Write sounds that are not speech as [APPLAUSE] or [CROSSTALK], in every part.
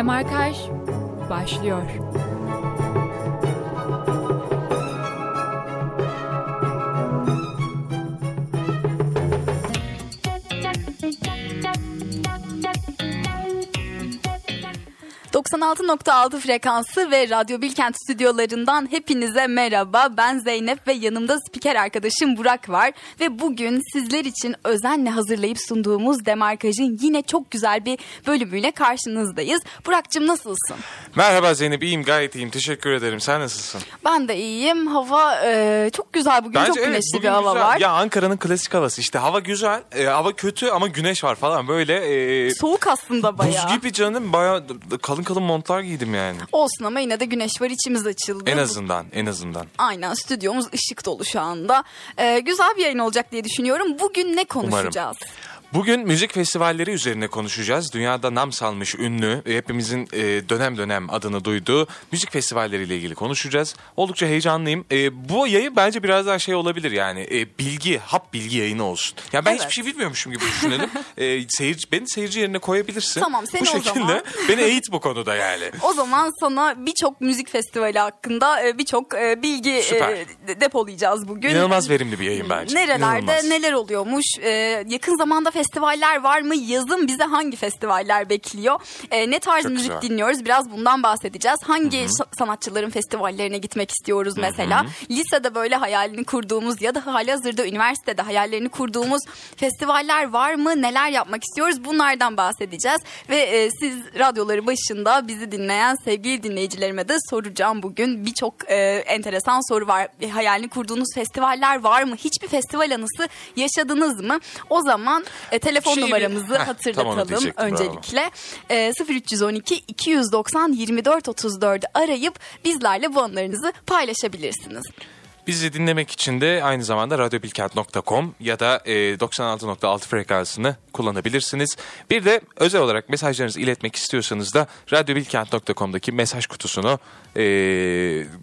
Demarkaj başlıyor. ...96.6 frekansı ve Radyo Bilkent stüdyolarından hepinize merhaba. Ben Zeynep ve yanımda spiker arkadaşım Burak var. Ve bugün sizler için özenle hazırlayıp sunduğumuz Demarkaj'ın yine çok güzel bir bölümüyle karşınızdayız. Burak'cığım nasılsın? Merhaba Zeynep, iyiyim gayet iyiyim. Teşekkür ederim. Sen nasılsın? Ben de iyiyim. Hava e, çok güzel bugün. çok güneşli bugün bir hava güzel. var. Ya Ankara'nın klasik havası işte. Hava güzel, e, hava kötü ama güneş var falan. Böyle e, Soğuk aslında bayağı. buz gibi canım. Bayağı kalın kalın montlar giydim yani. Olsun ama yine de güneş var içimiz açıldı. En azından, en azından. Aynen stüdyomuz ışık dolu şu anda. Ee, güzel bir yayın olacak diye düşünüyorum. Bugün ne konuşacağız? Bugün müzik festivalleri üzerine konuşacağız. Dünyada nam salmış ünlü, hepimizin e, dönem dönem adını duyduğu müzik festivalleriyle ilgili konuşacağız. Oldukça heyecanlıyım. E, bu yayın bence biraz daha şey olabilir yani e, bilgi, hap bilgi yayını olsun. Ya ben Evet. hiçbir şey bilmiyormuşum gibi düşünelim. e, seyirci, beni seyirci yerine koyabilirsin. Tamam, seni bu o şekilde zaman- beni eğit bu konuda yani. [LAUGHS] O zaman sana birçok müzik festivali hakkında e, birçok e, bilgi Süper. e, de- depolayacağız bugün. İnanılmaz verimli bir yayın bence. Nerelerde İnanılmaz. neler oluyormuş? Yakın zamanda festivaller var mı? Yazın bize hangi festivaller bekliyor? E, ne tarz Çok müzik güzel. dinliyoruz? Biraz bundan bahsedeceğiz. Hangi sa- sanatçıların festivallerine gitmek istiyoruz mesela? Lisede böyle hayalini kurduğumuz ya da halihazırda üniversitede hayallerini kurduğumuz festivaller var mı? Neler yapmak istiyoruz? Bunlardan bahsedeceğiz. Ve e, siz radyoları başında bizi dinleyen sevgili dinleyicilerime de soracağım bugün. Birçok e, enteresan soru var. E, hayalini kurduğunuz festivaller var mı? Hiçbir festival anısı yaşadınız mı? O zaman e, telefon Şeyi bir- numaramızı onu hatırlatalım bravo. öncelikle. E, 0312 290 24 34 arayıp bizlerle bu anılarınızı paylaşabilirsiniz. Bizi dinlemek için de aynı zamanda radyobilkent.com ya da e, 96.6 frekansını kullanabilirsiniz. Bir de özel olarak mesajlarınızı iletmek istiyorsanız da radyobilkent.com'daki mesaj kutusunu e,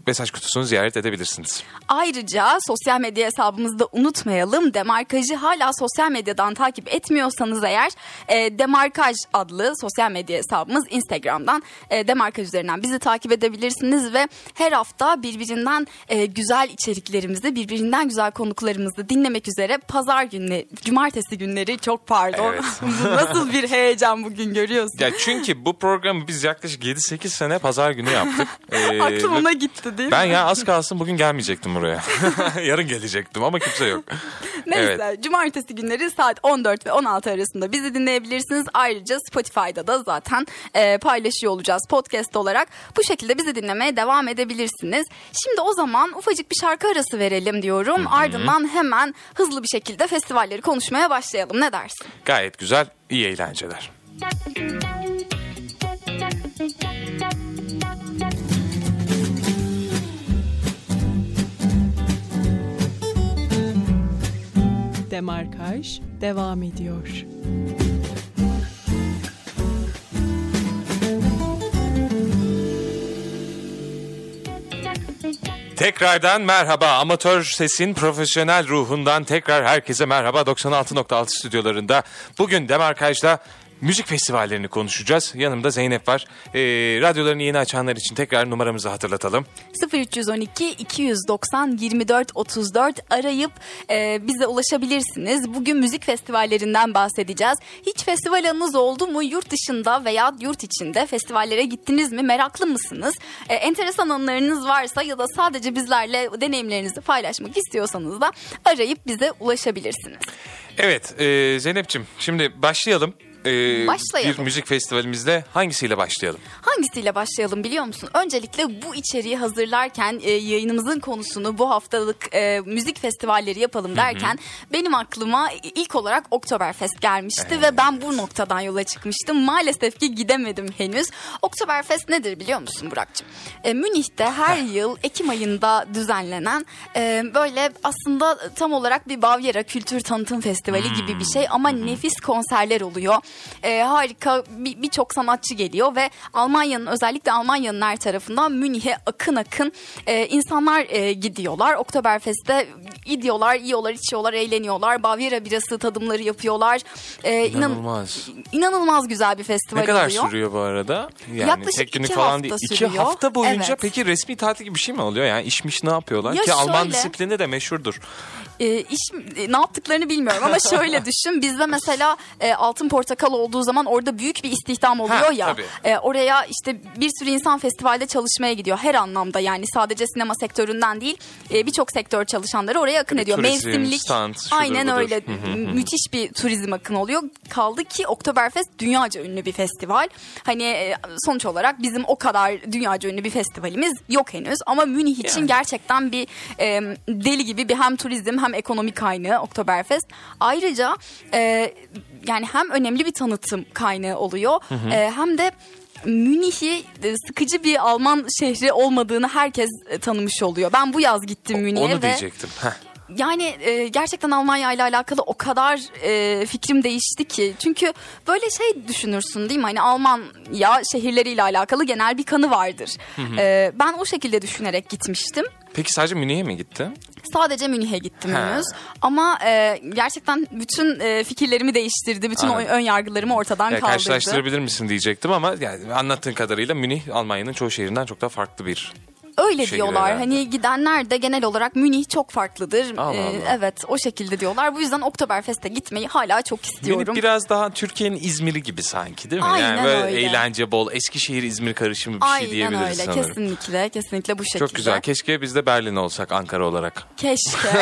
mesaj kutusunu ziyaret edebilirsiniz. Ayrıca sosyal medya hesabımızı da unutmayalım. Demarkajı hala sosyal medyadan takip etmiyorsanız eğer e, Demarkaj adlı sosyal medya hesabımız Instagram'dan e, Demarkaj üzerinden bizi takip edebilirsiniz ve her hafta birbirinden e, güzel içeriklerimizi, birbirinden güzel konuklarımızı dinlemek üzere pazar günleri, cumartesi günleri çok pardon. Evet. [LAUGHS] Nasıl bir heyecan bugün görüyorsun. Ya çünkü bu programı biz yaklaşık 7-8 sene pazar günü yaptık. E, [LAUGHS] Aklım ona gitti değil ben mi? ya az kalsın bugün gelmeyecektim buraya. [LAUGHS] Yarın gelecektim ama kimse yok. Neyse Evet. cumartesi günleri saat 14 ve 16 arasında bizi dinleyebilirsiniz. Ayrıca Spotify'da da zaten e, paylaşıyor olacağız podcast olarak. Bu şekilde bizi dinlemeye devam edebilirsiniz. Şimdi o zaman ufacık bir şarkı arası verelim diyorum. Ardından hemen hızlı bir şekilde festivalleri konuşmaya başlayalım. Ne dersin? Gayet güzel, iyi eğlenceler. Demarkaj devam ediyor. Tekrardan merhaba. Amatör sesin profesyonel ruhundan tekrar herkese merhaba. 96.6 stüdyolarında bugün Demarkaj'da müzik festivallerini konuşacağız. Yanımda Zeynep var. Ee, radyolarını yeni açanlar için tekrar numaramızı hatırlatalım. 0312 290 24 34 arayıp e, bize ulaşabilirsiniz. Bugün müzik festivallerinden bahsedeceğiz. Hiç festival anınız oldu mu? Yurt dışında veya yurt içinde festivallere gittiniz mi? Meraklı mısınız? E, enteresan anılarınız varsa ya da sadece bizlerle deneyimlerinizi paylaşmak istiyorsanız da arayıp bize ulaşabilirsiniz. Evet e, Zeynep'ciğim şimdi başlayalım. Ee, Başlayalım. Bir müzik festivalimizde hangisiyle başlayalım? Hangisiyle başlayalım biliyor musun? Öncelikle bu içeriği hazırlarken e, yayınımızın konusunu bu haftalık e, müzik festivalleri yapalım derken benim aklıma ilk olarak Oktoberfest gelmişti ve ben bu noktadan yola çıkmıştım. Maalesef ki gidemedim henüz. Oktoberfest nedir biliyor musun Burak'cığım? E, Münih'te her yıl Ekim ayında düzenlenen e, böyle aslında tam olarak bir Bavyera Kültür Tanıtım Festivali gibi bir şey ama nefis konserler oluyor. E, harika bir- birçok sanatçı geliyor ve Almanya Almanya'nın özellikle Almanya'nın her tarafından Münih'e akın akın e, insanlar e, gidiyorlar. Oktoberfest'te gidiyorlar, yiyorlar, içiyorlar, eğleniyorlar. Bavyera birası tadımları yapıyorlar. E, inan- İnanılmaz. inanılmaz güzel bir festival Ne kadar oluyor. sürüyor bu arada? Yani Yaklaşık tek günlük iki falan hafta değil. İki sürüyor. hafta boyunca Evet. peki resmi tatil gibi bir şey mi oluyor? Yani işmiş ne yapıyorlar? Ya Ki Alman şöyle- disiplini de meşhurdur. E, iş e, ne yaptıklarını bilmiyorum ama şöyle [LAUGHS] düşün. Bizde mesela e, altın portakal olduğu zaman orada büyük bir istihdam oluyor Ha, ya. tabii. E, oraya işte bir sürü insan festivalde çalışmaya gidiyor her anlamda. Yani sadece sinema sektöründen değil e, birçok sektör çalışanları oraya akın ediyor. turizm, Mevsimlik stand, şudur aynen budur. öyle müthiş bir turizm akını oluyor. Kaldı ki Oktoberfest dünyaca ünlü bir festival. Hani e, sonuç olarak bizim o kadar dünyaca ünlü bir festivalimiz yok henüz. Ama Münih için Yani. gerçekten bir e, deli gibi bir hem turizm hem ekonomik kaynağı Oktoberfest. Ayrıca e, yani hem önemli bir tanıtım kaynağı oluyor e, hem de Münih'i e, sıkıcı bir Alman şehri olmadığını herkes e, tanımış oluyor. Ben bu yaz gittim Münih'e Onu ve diyecektim. Heh. Yani e, gerçekten Almanya ile alakalı o kadar e, fikrim değişti ki. Çünkü böyle şey düşünürsün değil mi? Hani Almanya şehirleriyle alakalı genel bir kanı vardır. E, ben o şekilde düşünerek gitmiştim. Peki sadece Münih'e mi gitti? Sadece Münih'e gittim henüz. Ama e, gerçekten bütün e, fikirlerimi değiştirdi. Bütün Anladım. ön yargılarımı ortadan Ya, kaldırdı. karşılaştırabilir misin diyecektim ama yani anlattığın kadarıyla Münih Almanya'nın çoğu şehrinden çok daha farklı bir. Öyle şehir diyorlar. herhalde. Hani gidenler de genel olarak Münih çok farklıdır. Allah E, Allah. evet o şekilde diyorlar. Bu yüzden Oktoberfest'e gitmeyi hala çok istiyorum. Münih biraz daha Türkiye'nin İzmir'i gibi sanki değil mi? Aynen yani böyle öyle. eğlence bol, Eskişehir İzmir karışımı bir şey Aynen diyebiliriz öyle sanırım. kesinlikle kesinlikle bu şekilde. Çok güzel. Keşke biz de Berlin olsak Ankara olarak. Keşke. [LAUGHS]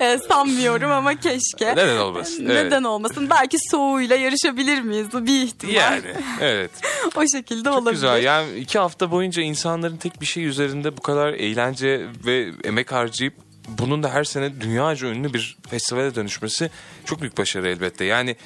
E, Sanmıyorum ama keşke. Neden olmasın? Evet. Neden olmasın? Belki soğuğuyla yarışabilir miyiz? Bu bir ihtimal. Yani evet. [LAUGHS] o şekilde Çok olabilir. güzel. Yani iki hafta boyunca insanların tek bir şey üzerinde bu kadar eğlence ve emek harcayıp bunun da her sene dünyaca ünlü bir festivale dönüşmesi çok büyük başarı elbette. Yani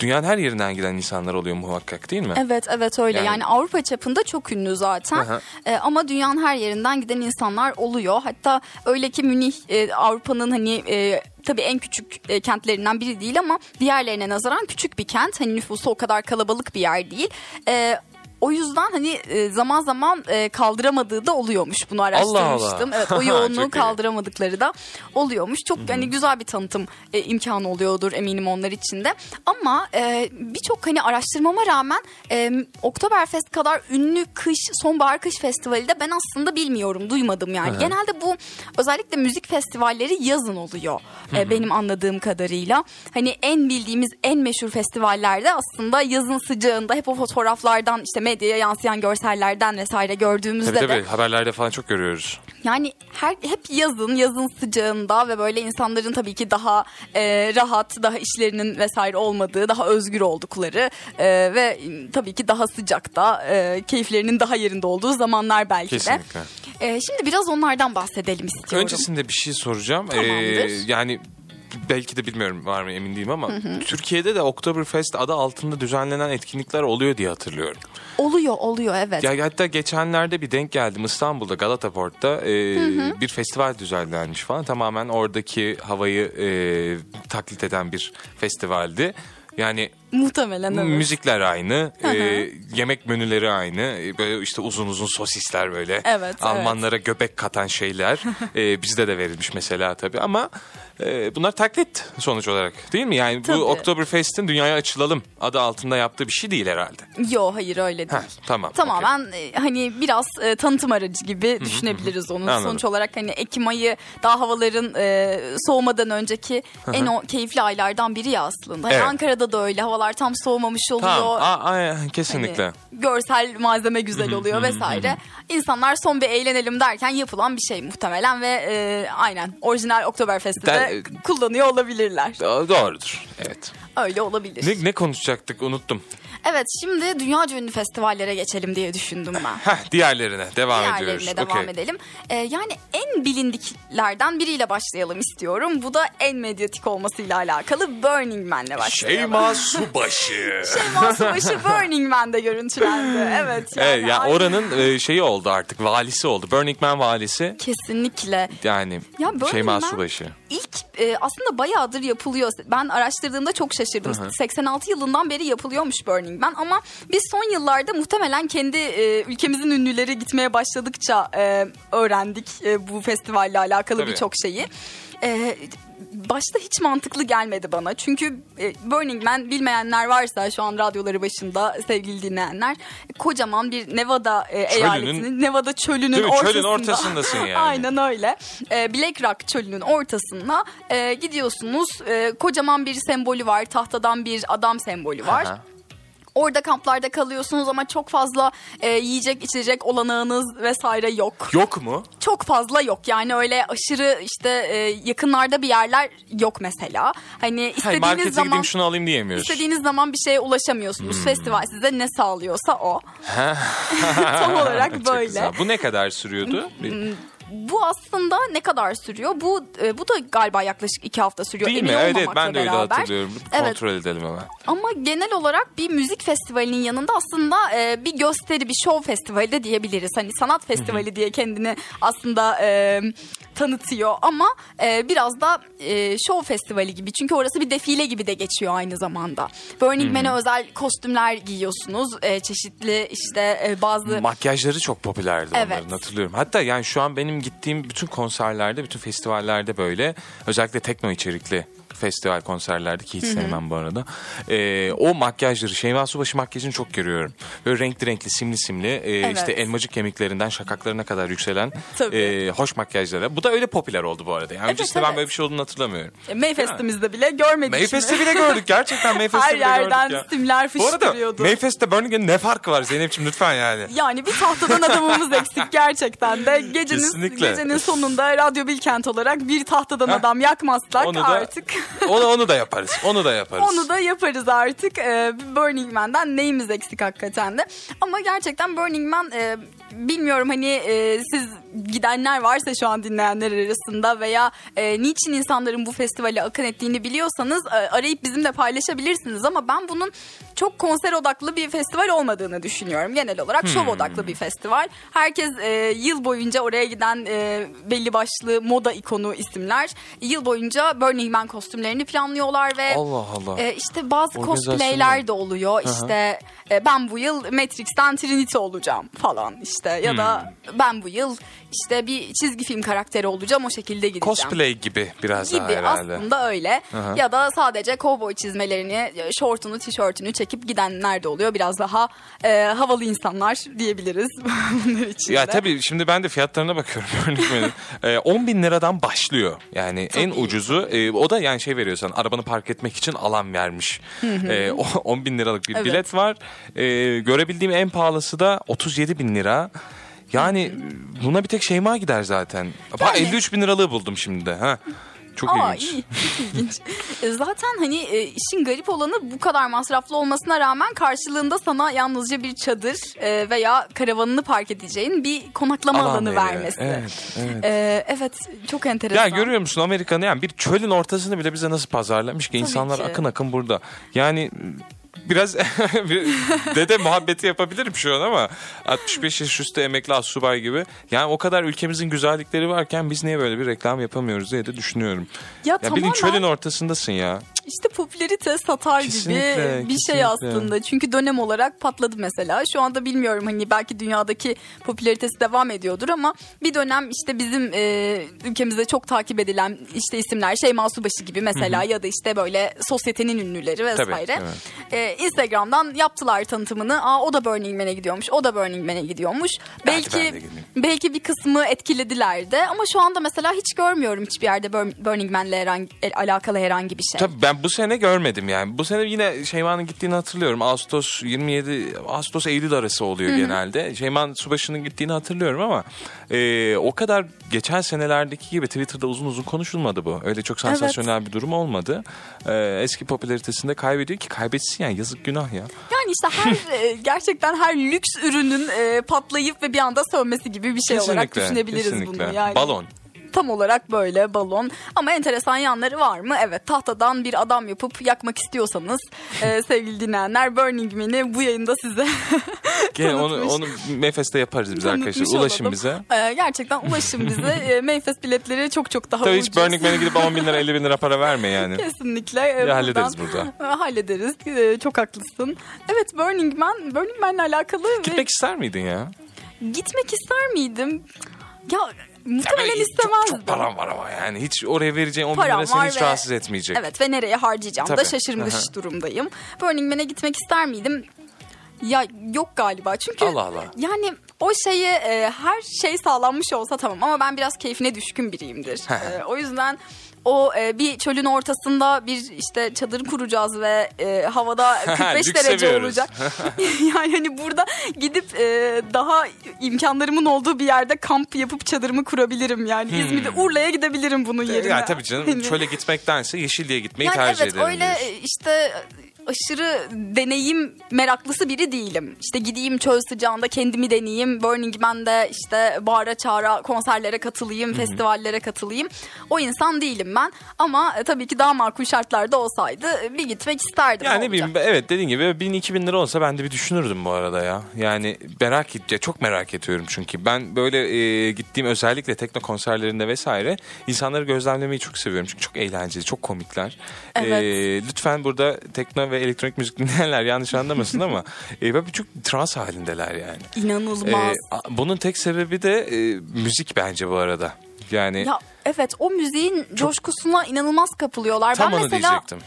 dünyanın her yerinden gelen insanlar oluyor muhakkak değil mi? Evet evet öyle Yani- yani, Avrupa çapında çok ünlü zaten Aha. E, ama dünyanın her yerinden giden insanlar oluyor hatta öyle ki Münih e, Avrupa'nın hani e, tabii en küçük e, kentlerinden biri değil ama diğerlerine nazaran küçük bir kent hani nüfusu o kadar kalabalık bir yer değil. E, o yüzden hani e, zaman zaman e, kaldıramadığı da oluyormuş. Bunu araştırmıştım. Allah. Evet, o [LAUGHS] yoğunluğu kaldıramadıkları da oluyormuş. Çok hani güzel bir tanıtım e, imkanı oluyordur eminim onlar için de. Ama e, birçok hani araştırmama rağmen e, Oktoberfest kadar ünlü kış, sonbahar kış festivali de ben aslında bilmiyorum, duymadım yani. Hı hı. Genelde bu özellikle müzik festivalleri yazın oluyor e, benim anladığım kadarıyla. Hani en bildiğimiz en meşhur festivallerde aslında yazın sıcağında hep o fotoğraflardan işte medyaya yansıyan görsellerden vesaire gördüğümüzde Tabii de tabii haberlerde falan çok görüyoruz. yani her hep yazın, yazın sıcağında ve böyle insanların tabii ki daha e, rahat, daha işlerinin vesaire olmadığı, daha özgür oldukları e, ve tabii ki daha sıcakta, e, keyiflerinin daha yerinde olduğu zamanlar belki Kesinlikle. de. E, şimdi biraz onlardan bahsedelim istiyorum. Öncesinde bir şey soracağım. Tamamdır. Ee, yani belki de bilmiyorum var mı emin değilim ama Türkiye'de de Oktoberfest adı altında düzenlenen etkinlikler oluyor diye hatırlıyorum. Oluyor, oluyor evet. Ya hatta geçenlerde bir denk geldim İstanbul'da Galata Port'ta e, bir festival düzenlenmiş falan. Tamamen oradaki havayı e, taklit eden bir festivaldi. Yani Muhtemelen evet. müzikler aynı, e, yemek menüleri aynı. Böyle işte uzun uzun sosisler böyle. Evet, Almanlara göbek katan şeyler. [LAUGHS] e, bizde de verilmiş mesela tabii ama e, bunlar taklit sonuç olarak değil mi? Yani Tabii. bu Oktoberfest'in dünyaya açılalım adı altında yaptığı bir şey değil herhalde. Yo hayır öyle değil. Heh, tamam. Tamamen e, hani biraz e, tanıtım aracı gibi düşünebiliriz onu. Anladım. Sonuç olarak hani Ekim ayı daha havaların e, soğumadan önceki en o keyifli aylardan biri ya aslında. Hani Evet. Ankara'da da öyle havalar tam soğumamış oluyor. Tamam. Aa, aa, Hani kesinlikle. görsel malzeme güzel oluyor vesaire. İnsanlar son bir eğlenelim derken yapılan bir şey muhtemelen ve e, aynen orijinal Oktoberfest'te de kullanıyor olabilirler. Do- Doğrudur. Evet. Öyle olabilir. Ne, ne konuşacaktık unuttum. Evet şimdi dünyaca ünlü festivallere geçelim diye düşündüm ben. Heh, diğerlerine devam Diğerlerine ediyoruz. devam Okey. edelim. Ee, yani en bilindiklerden biriyle başlayalım istiyorum. Bu da en medyatik olmasıyla alakalı Burning Man'le başlayalım. Şeyma Subaşı. [LAUGHS] Şeyma Subaşı Burning Man'de görüntülendi. Evet. Yani, Evet, yani oranın e, şeyi oldu artık valisi oldu. Burning Man valisi Kesinlikle. yani Ya Burning Şeyma Man- Subaşı. ilk e, aslında bayağıdır yapılıyor. Ben araştırdığımda çok şaşırdım. 86 yılından beri yapılıyormuş Burning Man ama biz son yıllarda muhtemelen kendi e, ülkemizin ünlüleri gitmeye başladıkça e, öğrendik e, bu festivalle alakalı birçok şeyi. E, başta hiç mantıklı gelmedi bana. Çünkü e, Burning Man bilmeyenler varsa şu an radyoları başında sevgili dinleyenler kocaman bir Nevada e, eyaletinin Nevada çölünün mi? ortasında. Çölün ortasındasın [LAUGHS] yani. Aynen öyle. E, Black Rock çölünün ortasına e, gidiyorsunuz. Kocaman bir sembolü var. Tahtadan bir adam sembolü var. Aha. Orada kamplarda kalıyorsunuz ama çok fazla e, yiyecek içecek olanağınız vesaire yok. Yok mu? Çok fazla yok yani öyle aşırı işte e, yakınlarda bir yerler yok mesela. Hani Hayır, istediğiniz markete zaman gideyim şunu alayım diyemiyoruz. istediğiniz zaman bir şeye ulaşamıyorsunuz. Hmm. Festival size ne sağlıyorsa o. [LAUGHS] Tam olarak böyle. güzel. Bu ne kadar sürüyordu? Bu aslında ne kadar sürüyor? Bu e, bu da galiba yaklaşık iki hafta sürüyor. Değil mi? Emin Evet, evet ben de öyle beraber. hatırlıyorum. Evet. Kontrol edelim hemen. Ama genel olarak bir müzik festivalinin yanında aslında e, bir gösteri, bir show festivali de diyebiliriz. Hani sanat festivali diye kendini aslında e, tanıtıyor ama e, biraz da e, show festivali gibi. Çünkü orası bir defile gibi de geçiyor aynı zamanda. Burning Man'e özel kostümler giyiyorsunuz. E, çeşitli işte e, bazı... Makyajları çok popülerdi Evet. onların hatırlıyorum. Hatta yani şu an benim gittiğim bütün konserlerde, bütün festivallerde böyle özellikle tekno içerikli festival konserlerde ki hiç sevmem bu arada. Ee, o makyajları, Şeyma Subaşı makyajını çok görüyorum. Böyle renkli renkli, simli simli, e, Evet. işte elmacık kemiklerinden şakaklarına kadar yükselen Tabii. e, hoş makyajlara. Bu da öyle popüler oldu bu arada. Yani Evet, öncesinde ben evet. böyle bir şey olduğunu hatırlamıyorum. E, Mayfest'imizde bile görmedik? Mayfest'te bile gördük. Gerçekten [LAUGHS] Mayfest'te Her bile yerden gördük ya. simler Bu arada fışkırıyordu. Mayfest'te Burning ne farkı var Zeynep'ciğim lütfen yani. Yani bir tahtadan adamımız [LAUGHS] eksik gerçekten de. Gecenin, Kesinlikle. gecenin sonunda Radyo Bilkent olarak bir tahtadan adam yakmazsak Onu da- artık Onu, onu da yaparız. Onu da yaparız. onu da yaparız artık. Ee, Burning Man'den neyimiz eksik hakikaten de. Ama gerçekten Burning Man e, bilmiyorum hani e, siz gidenler varsa şu an dinleyenler arasında veya e, niçin insanların bu festivale akın ettiğini biliyorsanız e, arayıp bizimle paylaşabilirsiniz ama ben bunun çok konser odaklı bir festival olmadığını düşünüyorum. Genel olarak Hmm. şov odaklı bir festival. Herkes e, yıl boyunca oraya giden e, belli başlı moda ikonu isimler yıl boyunca Burning Man kostümlerini planlıyorlar ve Allah Allah. e, işte bazı cosplayler de oluyor. İşte e, ben bu yıl Matrix'ten Trinity olacağım falan işte ya da Hmm. ben bu yıl işte bir çizgi film karakteri olacağım o şekilde gideceğim. Cosplay gibi biraz daha gibi herhalde. aslında öyle. Aha. Ya da sadece kovboy çizmelerini, e, şortunu, tişörtünü çekip gidenler de oluyor. Biraz daha e, havalı insanlar diyebiliriz [LAUGHS] bunlar için Ya tabii şimdi ben de fiyatlarına bakıyorum. [LAUGHS] Örnek. Ee, 10 bin liradan başlıyor. Yani en ucuzu e, o da yani şey veriyorsan arabanı park etmek için alan vermiş. O 10 bin liralık bir Evet. bilet var. Ee, görebildiğim en pahalısı da 37 bin lira. Yani buna bir tek Şeyma gider zaten. Bak, Yani- 53 bin liralığı buldum şimdi de. Ha. Çok Aa ilginç. iyi, çok ilginç. E, Zaten hani e, işin garip olanı bu kadar masraflı olmasına rağmen karşılığında sana yalnızca bir çadır e, veya karavanını park edeceğin bir konaklama Alan alanı veriyor. vermesi. Evet, evet. E, evet çok enteresan. Ya görüyor musun Amerika'nı yani bir çölün ortasını bile bize nasıl pazarlamış ki insanlar ki. akın akın burada. Yani biraz [LAUGHS] bir dede muhabbeti yapabilirim şu an ama 65 yaş üstü emekli asubay gibi. Yani o kadar ülkemizin güzellikleri varken biz niye böyle bir reklam yapamıyoruz diye de düşünüyorum. Ya, Ya tamamen çölün ortasındasın ya. işte popülerite satar Kesinlikle, gibi bir şey kesinlikle. aslında. Çünkü dönem olarak patladı mesela. Şu anda bilmiyorum hani belki dünyadaki popülaritesi devam ediyordur ama bir dönem işte bizim e, ülkemizde çok takip edilen işte isimler Şeyma Subaşı gibi mesela ya da işte böyle sosyetenin ünlüleri vesaire. Tabii, E, Instagram'dan yaptılar tanıtımını. Aa o da Burning Man'e gidiyormuş. O da Burning Man'e gidiyormuş. belki gideyim. belki bir kısmı etkilediler de ama şu anda mesela hiç görmüyorum hiçbir yerde Bur- Burning Man'le herhangi, e, alakalı herhangi bir şey. Tabii ben bu sene görmedim yani. Bu sene yine Şeyma'nın gittiğini hatırlıyorum. Ağustos 27, Ağustos Eylül arası oluyor genelde. Şeyma'nın Subaşı'nın gittiğini hatırlıyorum ama e, o kadar geçen senelerdeki gibi Twitter'da uzun uzun konuşulmadı bu. Öyle çok sansasyonel bir durum olmadı. E, eski popülaritesini de kaybediyor ki kaybetsin yani yazık günah ya. Yani işte her [LAUGHS] e, gerçekten her lüks ürünün e, patlayıp ve bir anda sönmesi gibi bir şey olarak Kesinlikle, düşünebiliriz kesinlikle. bunu. Yani Balon. Tam olarak böyle balon. Ama enteresan yanları var mı? Evet tahtadan bir adam yapıp yakmak istiyorsanız e, [LAUGHS] sevgili dinleyenler Burning Man'i bu yayında size [LAUGHS] Gel onu, onu Mefes'te yaparız biz Tanıtmış arkadaşlar. Ulaşın olalım. bize. Ee, gerçekten ulaşın bize. Ee, [LAUGHS] Mayfest biletleri çok çok daha Tabii ucuz. hiç Burning Man'e gidip 10 bin lira 50 bin lira para verme yani. Kesinlikle. Ee, Ya hallederiz burada. Ee, Hallederiz. Ee, çok haklısın. Evet Burning Man. Burning Man'le alakalı ve Gitmek ister miydin ya? gitmek ister miydim? Ya muhtemelen istemezdim. Çok, çok param var ama yani. Hiç oraya vereceğin 10 bin lira seni hiç ve- rahatsız etmeyecek. Evet ve nereye harcayacağım da Tabii. şaşırmış Aha. durumdayım. Burning Man'e gitmek ister miydim? Ya yok galiba çünkü Allah Allah. yani o şeyi e, her şey sağlanmış olsa tamam ama ben biraz keyfine düşkün biriyimdir. E, o yüzden o e, bir çölün ortasında bir işte çadır kuracağız ve e, havada [LAUGHS] 45 Lüks derece seviyoruz. olacak. [LAUGHS] yani hani burada gidip e, daha imkanlarımın olduğu bir yerde kamp yapıp çadırımı kurabilirim. Yani İzmir'de Urla'ya gidebilirim bunun yerine. Hmm. Ya tabii canım Hani- şöyle gitmektense Yeşilli'ye gitmeyi yani tercih evet ederim. öyle diyorsun. işte aşırı deneyim meraklısı biri değilim. İşte gideyim çöl sıcağında kendimi deneyeyim. Burning Man'de işte bağıra çağıra konserlere katılayım, festivallere katılayım. O insan değilim ben. Ama e, tabii ki daha makul şartlarda olsaydı e, bir gitmek isterdim. Yani ne bileyim evet dediğin gibi 1000-2000 lira olsa ben de bir düşünürdüm bu arada ya. Yani merak et, çok merak ediyorum çünkü. Ben böyle e, gittiğim özellikle tekno konserlerinde vesaire insanları gözlemlemeyi çok seviyorum. Çünkü çok eğlenceli, çok komikler. Evet. E, lütfen burada tekno ve elektronik müzik [LAUGHS] dinleyenler yanlış anlamasın ama [LAUGHS] e, böyle çok trans halindeler yani. İnanılmaz. E, a- bunun tek sebebi de e, müzik bence bu arada. Yani Ya evet o müziğin coşkusuna inanılmaz kapılıyorlar. Tam ben onu mesela diyecektim.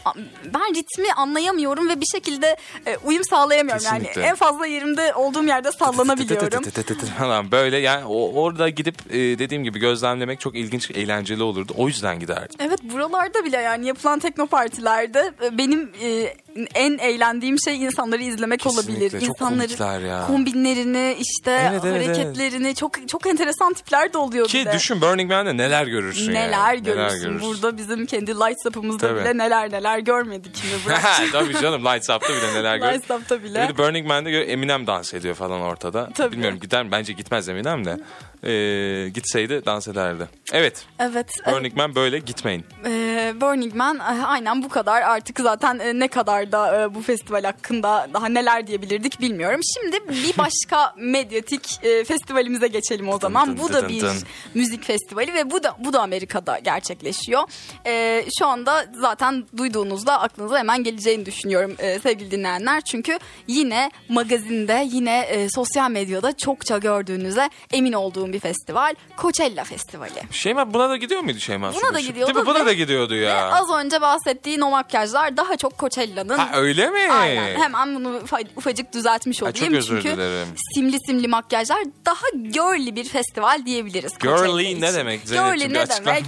ben ritmi anlayamıyorum ve bir şekilde e, uyum sağlayamıyorum. Kesinlikle. Yani en fazla yerimde olduğum yerde sallanabiliyorum. [LAUGHS] falan böyle yani orada gidip e, dediğim gibi gözlemlemek çok ilginç, eğlenceli olurdu. O yüzden giderdim. Evet buralarda bile yani yapılan tekno partilerde e, benim e, en eğlendiğim şey insanları izlemek Kesinlikle, olabilir. çok İnsanların ya. kombinlerini işte Evet, evet, hareketlerini çok çok enteresan tipler de oluyor Ki bir de. düşün Burning Man'de neler görürsün Neler yani. görürsün. görürsün. Burada bizim kendi Lights Up'ımızda Tabii. bile neler neler görmedik şimdi. [LAUGHS] Tabii canım Lights Up'ta bile neler [LAUGHS] gör. Lights Up'ta bile. Bir Burning Man'de Eminem dans ediyor falan ortada. Tabii. Bilmiyorum gider mi? Bence gitmez Eminem de. Ee, gitseydi dans ederdi. Evet. Evet. Burning Man böyle gitmeyin. Ee, Burning Man e, aynen bu kadar. Artık zaten e, ne kadar da e, bu festival hakkında daha neler diyebilirdik bilmiyorum. Şimdi bir başka [LAUGHS] medyatik e, festivalimize geçelim o zaman. dın bu dın da dın bir dın. müzik festivali ve bu da bu da Amerika'da gerçekleşiyor. E, şu anda zaten duyduğunuzda aklınıza hemen geleceğini düşünüyorum e, sevgili dinleyenler. Çünkü yine magazinde yine e, sosyal medyada çokça gördüğünüze emin olduğum bir festival. Coachella Festivali. Şeyma buna da gidiyor muydu Şeyma? Buna da gidiyordu Değil mi? Buna ve- da gidiyordu Ve ya. az önce bahsettiğin o makyajlar daha çok Coachella'nın. Ha öyle mi? Aynen. Hemen bunu ufa- ufacık düzeltmiş Ay, olayım. çok özür Çünkü dilerim. simli simli makyajlar daha girly bir festival diyebiliriz. Girly ne demek Zeynep'ciğim? Girly ne demek?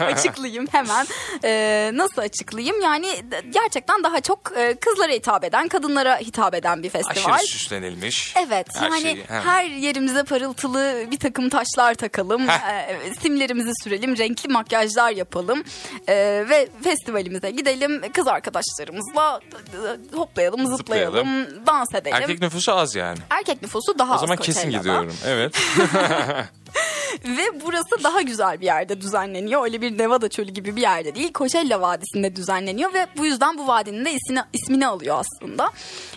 [LAUGHS] Açıklayayım hemen. Ee, nasıl açıklayayım? Yani gerçekten daha çok e, kızlara hitap eden, kadınlara hitap eden bir festival. Aşırı süslenilmiş. Evet Her yani şeyi, he. her yerimize parıltılı bir takım taşlar takalım. E, simlerimizi sürelim, renkli makyajlar yapalım. e, ve festivalimize gidelim. Kız arkadaşlarımızla e, hoplayalım, zıplayalım, dans edelim. Erkek nüfusu az yani. Erkek nüfusu daha O zaman az kesin gidiyorum. Evet. [LAUGHS] Ve burası daha güzel bir yerde düzenleniyor. Öyle bir Nevada çölü gibi bir yerde değil. Coachella Vadisi'nde düzenleniyor ve bu yüzden bu vadinin de ismini, ismini alıyor aslında.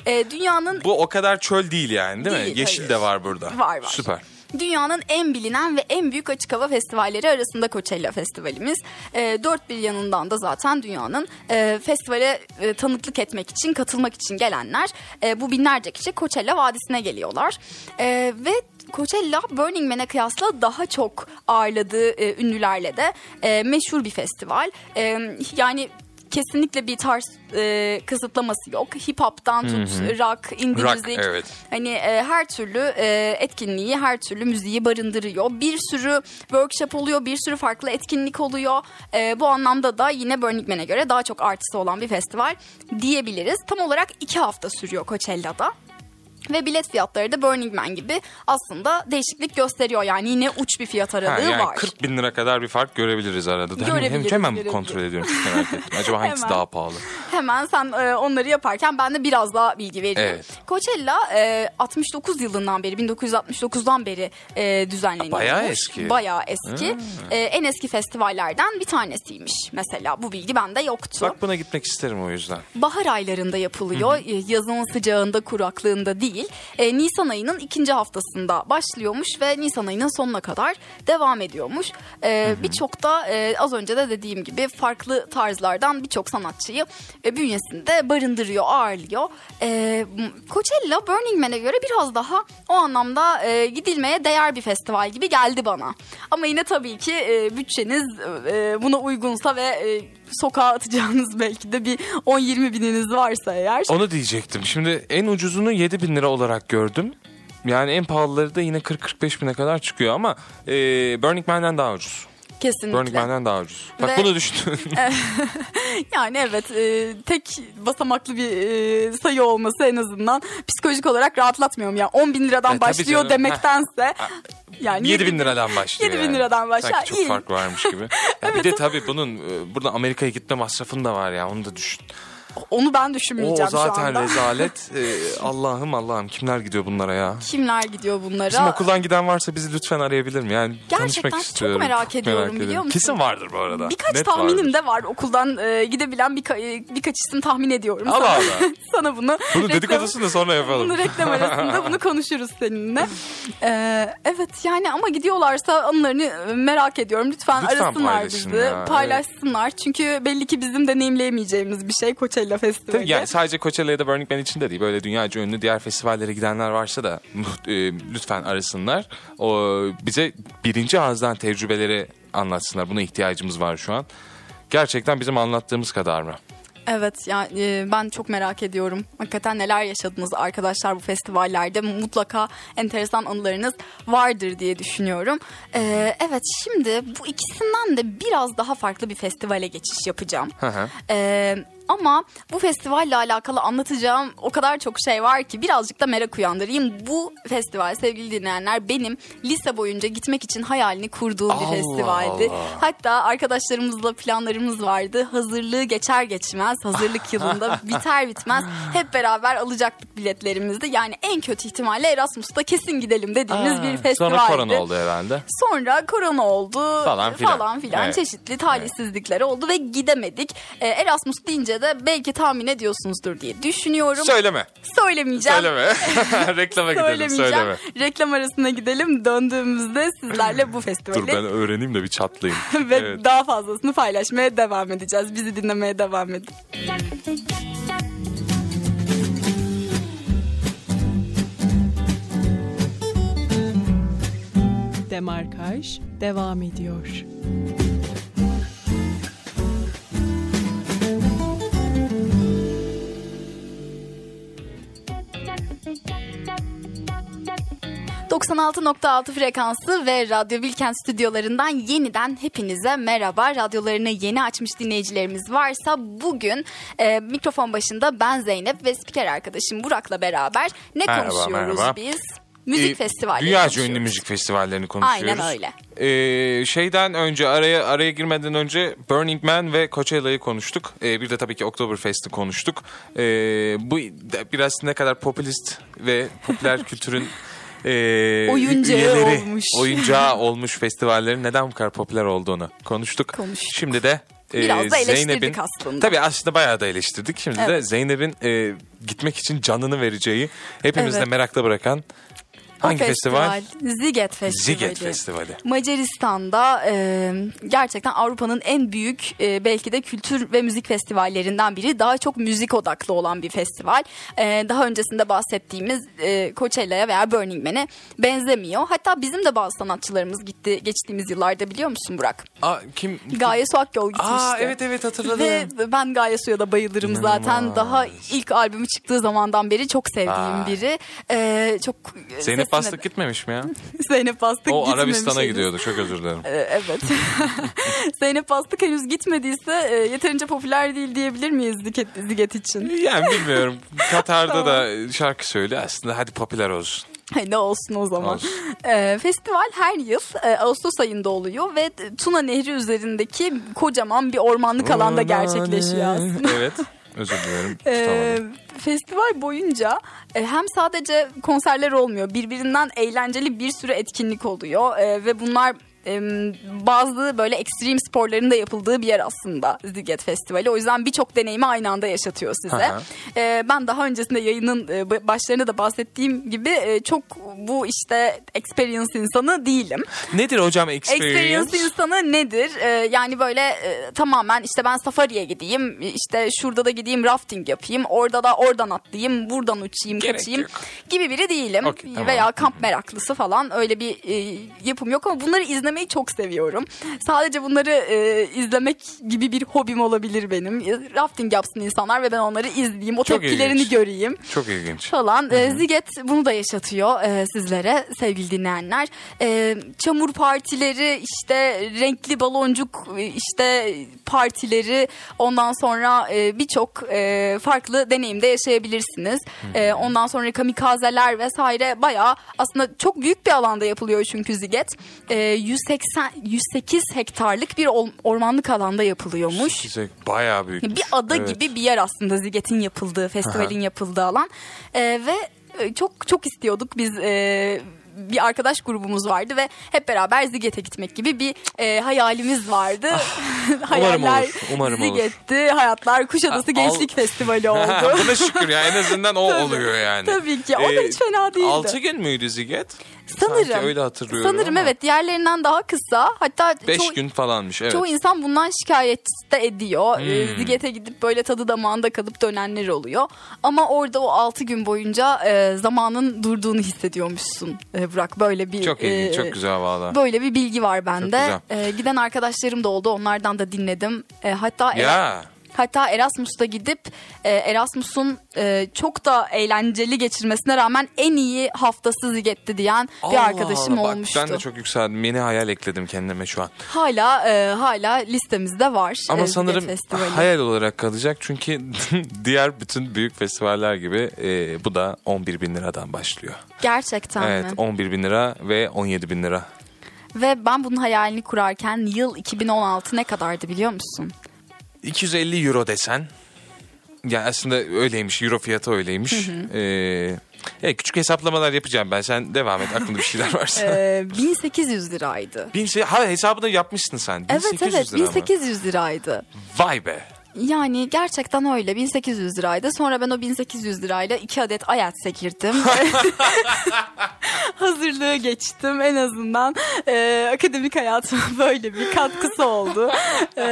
E, dünyanın Bu o kadar çöl değil yani değil, Değil, mi? Yeşil hayır. de var burada. Var, var. Süper. Dünyanın en bilinen ve en büyük açık hava festivalleri arasında Coachella Festivalimiz. E, dört bir yanından da zaten dünyanın e, festivale e, tanıklık etmek için, katılmak için gelenler. e, bu binlerce kişi Coachella Vadisi'ne geliyorlar. E, ve Coachella Burning Man'e kıyasla daha çok ağırladığı e, ünlülerle de e, meşhur bir festival. E, yani kesinlikle bir tarz e, kısıtlaması yok. Hip hop'tan tut rock, indie Rock, müzik. evet. Hani e, her türlü e, etkinliği, her türlü müziği barındırıyor. Bir sürü workshop oluyor, bir sürü farklı etkinlik oluyor. E, bu anlamda da yine Burning Man'e göre daha çok artısı olan bir festival diyebiliriz. Tam olarak iki hafta sürüyor Coachella'da. Ve bilet fiyatları da Burning Man gibi aslında değişiklik gösteriyor. Yani yine uç bir fiyat Ha, aralığı yani var. 40 bin lira kadar bir fark görebiliriz arada. Hemen- Görebiliriz, Hemen görebiliriz. kontrol ediyorum. Merak ettim. Acaba [LAUGHS] hangisi Hemen. daha pahalı? Hemen sen e, onları yaparken ben de biraz daha bilgi vereyim. Evet. Coachella e, 69 yılından beri 1969'dan beri e, düzenleniyor. Bayağı eski. Bayağı eski. E, en eski festivallerden bir tanesiymiş mesela. Bu bilgi bende yoktu. Bak buna gitmek isterim o yüzden. Bahar aylarında yapılıyor. E, Yazın sıcağında, kuraklığında değil. E, Nisan ayının ikinci haftasında başlıyormuş ve Nisan ayının sonuna kadar devam ediyormuş. E, birçok da e, az önce de dediğim gibi farklı tarzlardan birçok sanatçıyı e, bünyesinde barındırıyor, ağırlıyor. E, Coachella Burning Man'e göre biraz daha o anlamda e, gidilmeye değer bir festival gibi geldi bana. Ama yine tabii ki e, bütçeniz e, buna uygunsa ve e, sokağa atacağınız [LAUGHS] belki de bir 10-20 bininiz varsa eğer. Onu diyecektim. Şimdi en ucuzunu 7 bin lira olarak gördüm. Yani en pahalıları da yine 40-45 bine kadar çıkıyor ama e, Burning Man'den daha ucuz. Kesinlikle. Burning Man'den daha ucuz. Bak Ve- bunu düşündüm. [LAUGHS] Yani evet e, tek basamaklı bir e, sayı olması en azından psikolojik olarak rahatlatmıyor mu? Yani 10 bin liradan E, başlıyor canım. demektense yani 7 bin liradan başlıyor 7 bin yani. liradan başlıyor. Sanki çok İyi. fark varmış gibi. [LAUGHS] Ya bir de tabii bunun e, burada Amerika'ya gitme masrafın da var ya onu da düşün. Onu ben O düşünmeyeceğim şu zaten anda. rezalet. [LAUGHS] E, Allah'ım Allah'ım kimler gidiyor bunlara ya? Kimler gidiyor bunlara? Bizim okuldan giden varsa bizi lütfen arayabilir mi? Yani Gerçekten çok istiyorum. merak ediyorum, biliyor ediyorum. musun? Kesin vardır bu arada. Birkaç Net tahminim vardır. de var okuldan e, gidebilen birka- e, birkaç isim tahmin ediyorum. Allah sana, Allah. [LAUGHS] sana bunu Bunu reklam- dedikodusunu da sonra yapalım. Bunu reklam arasında bunu [LAUGHS] konuşuruz seninle. Ee, evet yani ama gidiyorlarsa anılarını e, merak ediyorum. Lütfen, Lütfen arasınlar bizi. ya, paylaşsınlar. Çünkü belli ki bizim deneyimleyemeyeceğimiz bir şey Coachella Festivali. Tabii yani sadece Coachella ya da Burning Man için de değil. Böyle dünyaca ünlü diğer festivallere gidenler varsa da [LAUGHS] e, lütfen arasınlar. O bize birinci ağızdan tecrübeleri anlatsınlar. Buna ihtiyacımız var şu an. Gerçekten bizim anlattığımız kadar mı? Evet yani e, ben çok merak ediyorum. Hakikaten neler yaşadınız arkadaşlar bu festivallerde. Mutlaka enteresan anılarınız vardır diye düşünüyorum. Ee, evet şimdi bu ikisinden de biraz daha farklı bir festivale geçiş yapacağım. Hı hı. Ee, ama bu festivalle alakalı anlatacağım o kadar çok şey var ki birazcık da merak uyandırayım. Bu festival sevgili dinleyenler benim lise boyunca gitmek için hayalini kurduğum Allah bir festivaldi. Allah. Hatta arkadaşlarımızla planlarımız vardı. Hazırlığı geçer geçmez, hazırlık [LAUGHS] yılında biter bitmez hep beraber alacaktık biletlerimizi. Yani en kötü ihtimalle Erasmus'ta kesin gidelim dediğimiz Aa, bir festivaldi. Sonra korona oldu herhalde. Sonra korona oldu Falan filan. falan filan Evet. çeşitli talihsizlikler oldu ve gidemedik. Ee, Erasmus deyince de belki tahmin ediyorsunuzdur diye düşünüyorum. Söyleme. Söylemeyeceğim. Söyleme. [LAUGHS] [LAUGHS] Reklama gidelim söyleme. Reklam arasına gidelim. Döndüğümüzde sizlerle bu festivali Dur ben öğreneyim de bir çatlayayım. [LAUGHS] ve Evet. daha fazlasını paylaşmaya devam edeceğiz. Bizi dinlemeye devam edin. Demarkaj devam ediyor. ...96.6 frekansı ve Radyo Bilkent stüdyolarından yeniden hepinize merhaba. Radyolarını yeni açmış dinleyicilerimiz varsa bugün e, mikrofon başında ben Zeynep ve spiker arkadaşım Burak'la beraber ne Merhaba, konuşuyoruz merhaba. biz? Müzik Ee, festivalleri Dünyaca ünlü müzik festivallerini konuşuyoruz. Aynen öyle. Ee, şeyden önce araya araya girmeden önce Burning Man ve Coachella'yı konuştuk. Ee, bir de tabii ki Oktoberfest'i konuştuk. Ee, bu biraz ne kadar popülist ve popüler [LAUGHS] kültürün e, Oyuncağı üyeleri, olmuş. oyuncağı [LAUGHS] olmuş festivallerin neden bu kadar popüler olduğunu konuştuk. Konuştuk. Şimdi de e, Biraz da Zeynep'in aslında. tabii aslında bayağı da eleştirdik. Şimdi de Evet. Zeynep'in e, gitmek için canını vereceği, hepimizi Evet. de merakta bırakan hangi festival? Ziget Festivali. Ziget Festivali. Macaristan'da e, gerçekten Avrupa'nın en büyük e, belki de kültür ve müzik festivallerinden biri. Daha çok müzik odaklı olan bir festival. E, daha öncesinde bahsettiğimiz e, Coachella'ya veya Burning Man'e benzemiyor. Hatta bizim de bazı sanatçılarımız gitti geçtiğimiz yıllarda biliyor musun Burak? Aa, kim? Gaye Su Akyol gitmişti. Aa evet evet hatırladım. Ve ben Gaye Su'ya da bayılırım İnanılmaz. zaten. Daha ilk albümü çıktığı zamandan beri çok sevdiğim Vay. biri. Ee, çok Zeynep sesine Bastık gitmemiş mi ya? [LAUGHS] Zeynep Bastık O gitmemiş Arabistan'a henüz. gidiyordu çok özür dilerim. Ee, Evet. [LAUGHS] Zeynep Bastık henüz gitmediyse e, yeterince popüler değil diyebilir miyiz Ziget, için? [LAUGHS] Yani bilmiyorum. Katar'da da şarkı söyle aslında hadi popüler olsun. Hay ne olsun o zaman. Olsun. Ee, festival her yıl e, Ağustos ayında oluyor ve Tuna Nehri üzerindeki kocaman bir ormanlık alanda gerçekleşiyor aslında. Evet. Özür dilerim. Ee, tutamadım. festival boyunca e, hem sadece konserler olmuyor birbirinden eğlenceli bir sürü etkinlik oluyor E, ve bunlar bazı böyle ekstrem sporların da yapıldığı bir yer aslında Ziget Festivali. O yüzden birçok deneyimi aynı anda yaşatıyor size. E, ben daha öncesinde yayının e, başlarında da bahsettiğim gibi e, çok bu işte experience insanı değilim. Nedir hocam experience? Experience insanı nedir? Ee, yani böyle e, tamamen işte ben safariye gideyim, işte şurada da gideyim rafting yapayım, orada da oradan atlayayım, buradan uçayım, Gerek kaçayım yok. gibi biri değilim. Okey, tamam. Veya kamp meraklısı falan öyle bir e, yapım yok ama bunları izlemeyi çok seviyorum. Sadece bunları e, izlemek gibi bir hobim olabilir benim. Rafting yapsın insanlar ve ben onları izleyeyim, o Çok tepkilerini ilginç. göreyim Çok ilginç. falan. E, Ziget bunu da yaşatıyor e, sizlere sevgili dinleyenler. E, çamur partileri, işte renkli baloncuk e, işte partileri ondan sonra e, birçok e, farklı deneyimde yaşayabilirsiniz. E, ondan sonra kamikazeler vesaire bayağı aslında çok büyük bir alanda yapılıyor çünkü Ziget. E, 180 108 hektarlık bir ormanlık alanda yapılıyormuş. Güzel, Bayağı büyük. Bir ada Evet. gibi bir yer aslında Ziget'in yapıldığı, festivalin yapıldığı alan. Ee, ve e, çok çok istiyorduk biz e, bir arkadaş grubumuz vardı ve hep beraber Ziget'e gitmek gibi bir e, hayalimiz vardı. [LAUGHS] Hayaller olur, umarım olur. Ziget'ti. Hayatlar Kuşadası Ha, al- Gençlik Festivali oldu. [LAUGHS] Buna şükür ya en azından o [LAUGHS] oluyor yani. Tabii ki. O da hiç fena değildi. 6 gün müydü Ziget? Sanırım. Sanki öyle hatırlıyorum Sanırım ama. evet diğerlerinden daha kısa. Hatta 5 çoğu- gün falanmış evet. Çoğu insan bundan şikayet de ediyor. Ee, Hmm. Ziget'e gidip böyle tadı damağında kalıp dönenler oluyor. Ama orada o 6 gün boyunca e, zamanın durduğunu hissediyormuşsun e, Burak. Böyle bir Çok ilginç, e, çok güzel valla. Böyle bir bilgi var bende. E, giden arkadaşlarım da oldu. Onlardan da dinledim. E, hatta Ya Hatta Erasmus'ta gidip e, Erasmus'un e, çok da eğlenceli geçirmesine rağmen en iyi haftası Ziget'ti diyen bir Allah arkadaşım Allah, bak, olmuştu. Ben de çok yükseldim. Yeni hayal ekledim kendime şu an. Hala e, hala listemizde var. Ama e, sanırım Festivali. hayal olarak kalacak. Çünkü [LAUGHS] diğer bütün büyük festivaller gibi e, bu da 11 bin liradan başlıyor. Gerçekten evet mi? 11 bin lira ve 17 bin lira. Ve ben bunun hayalini kurarken yıl 2016 ne kadardı biliyor musun? 250 euro desen. Ya aslında öyleymiş. Euro fiyatı öyleymiş. Ee, evet, küçük hesaplamalar yapacağım ben. Sen devam et. Aklında bir şeyler varsa. [LAUGHS] Ee, 1800 liraydı. Bin şey, ha hesabını yapmışsın sen. Evet 1800 evet lira mı? 1800 liraydı. Vay be. Yani gerçekten öyle 1800 liraydı. Sonra ben o 1800 lirayla iki adet IELTS'e girdim. [LAUGHS] Hazırlığı geçtim en azından. Ee, akademik hayatıma [LAUGHS] böyle bir katkısı oldu. Ee,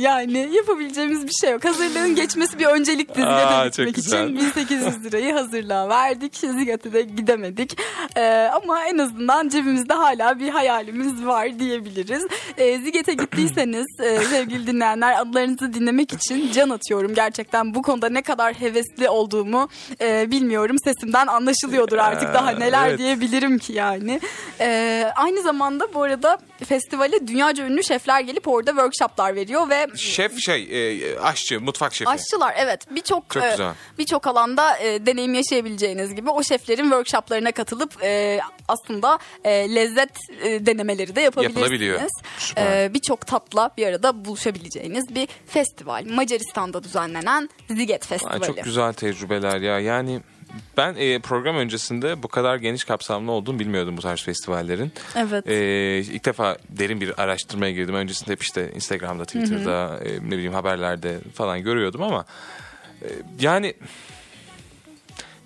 yani yapabileceğimiz bir şey yok. Hazırlığın geçmesi bir öncelikti çok gitmek için. 1800 lirayı hazırlığa verdik. Ziget'e de gidemedik. Ee, ama en azından cebimizde hala bir hayalimiz var diyebiliriz. Ee, Ziget'e gittiyseniz e, sevgili dinleyenler adlarınızı dinlemek için can atıyorum. Gerçekten bu konuda ne kadar hevesli olduğumu e, bilmiyorum. Sesimden anlaşılıyordur artık daha neler evet. diyebilirim ki yani. Ee, aynı zamanda bu arada festivale dünyaca ünlü şefler gelip orada workshoplar veriyor ve Şef şey e, aşçı, mutfak şefi. Aşçılar evet birçok Çok e, birçok alanda e, deneyim yaşayabileceğiniz gibi o şeflerin workshoplarına katılıp e, aslında e, lezzet e, denemeleri de yapabilirsiniz. E, birçok tatla bir arada buluşabileceğiniz bir festival. Macaristan'da düzenlenen Ziget Festivali. çok güzel tecrübeler ya. Yani ben e, program öncesinde bu kadar geniş kapsamlı olduğunu bilmiyordum bu tarz festivallerin. Evet. E, ilk defa derin bir araştırmaya girdim. Öncesinde hep işte Instagram'da, Twitter'da, e, ne bileyim haberlerde falan görüyordum ama e, yani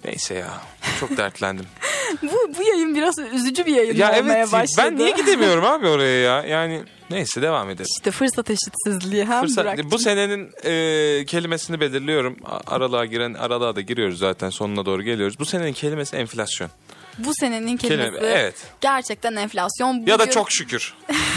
neyse ya çok dertlendim. [LAUGHS] bu, bu yayın biraz üzücü bir yayın ya olmaya evet başladı. ben niye gidemiyorum abi oraya ya? Yani neyse devam edelim. İşte fırsat eşitsizliği hem Fırsat, bıraktım. bu senenin e, kelimesini belirliyorum. Aralığa giren aralığa da giriyoruz zaten sonuna doğru geliyoruz. Bu senenin kelimesi enflasyon. Bu senenin kelimesi Kelime- evet. gerçekten enflasyon. Ya da Bugün- çok şükür. [LAUGHS]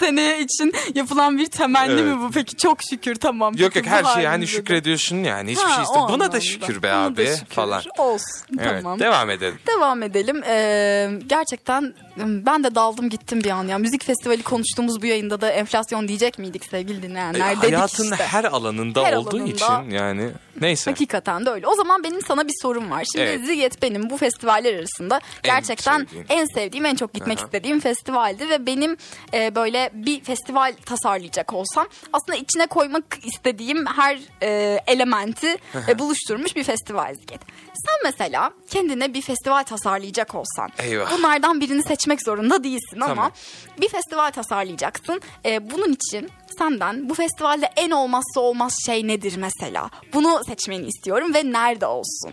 seneye için yapılan bir temenni Evet. mi bu peki? Çok şükür tamam. Yok yok her şey hani şükrediyorsun yani hiçbir Ha, şey o iste. Buna da şükür be Buna da abi şükür. falan. Olsun Evet, tamam. devam edelim. Devam edelim. Ee, gerçekten ben de daldım gittim bir an ya. Müzik festivali konuştuğumuz bu yayında da enflasyon diyecek miydik sevgili dinleyenler? E, Dedik hayatın işte. her alanında Her olduğu alanında. için yani Neyse. Hakikaten de öyle. O zaman benim sana bir sorum var. Şimdi Evet. Ziget benim bu festivaller arasında gerçekten sevdiğin. en sevdiğim, en çok gitmek Aha. istediğim festivaldi ve benim e, böyle bir festival tasarlayacak olsam aslında içine koymak istediğim her e, elementi e, buluşturmuş bir festival Ziget. Sen mesela kendine bir festival tasarlayacak olsan Eyvah. bunlardan birini seçmek zorunda değilsin ama Tamam. bir festival tasarlayacaksın. E, bunun için senden bu festivalde en olmazsa olmaz şey nedir mesela? Bunu seçmeni istiyorum ve nerede olsun?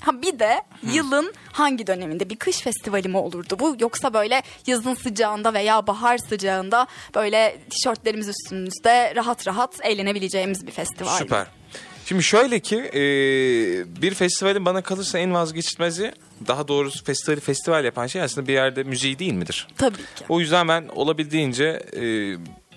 Ha bir de yılın hangi döneminde bir kış festivali mi olurdu bu yoksa böyle yazın sıcağında veya bahar sıcağında böyle tişörtlerimiz üstümüzde rahat rahat eğlenebileceğimiz bir festival. mi? Süper. Şimdi şöyle ki e, bir festivalin bana kalırsa en vazgeçilmezi daha doğrusu festivali festival yapan şey aslında bir yerde müziği değil midir? Tabii ki. O yüzden ben olabildiğince e,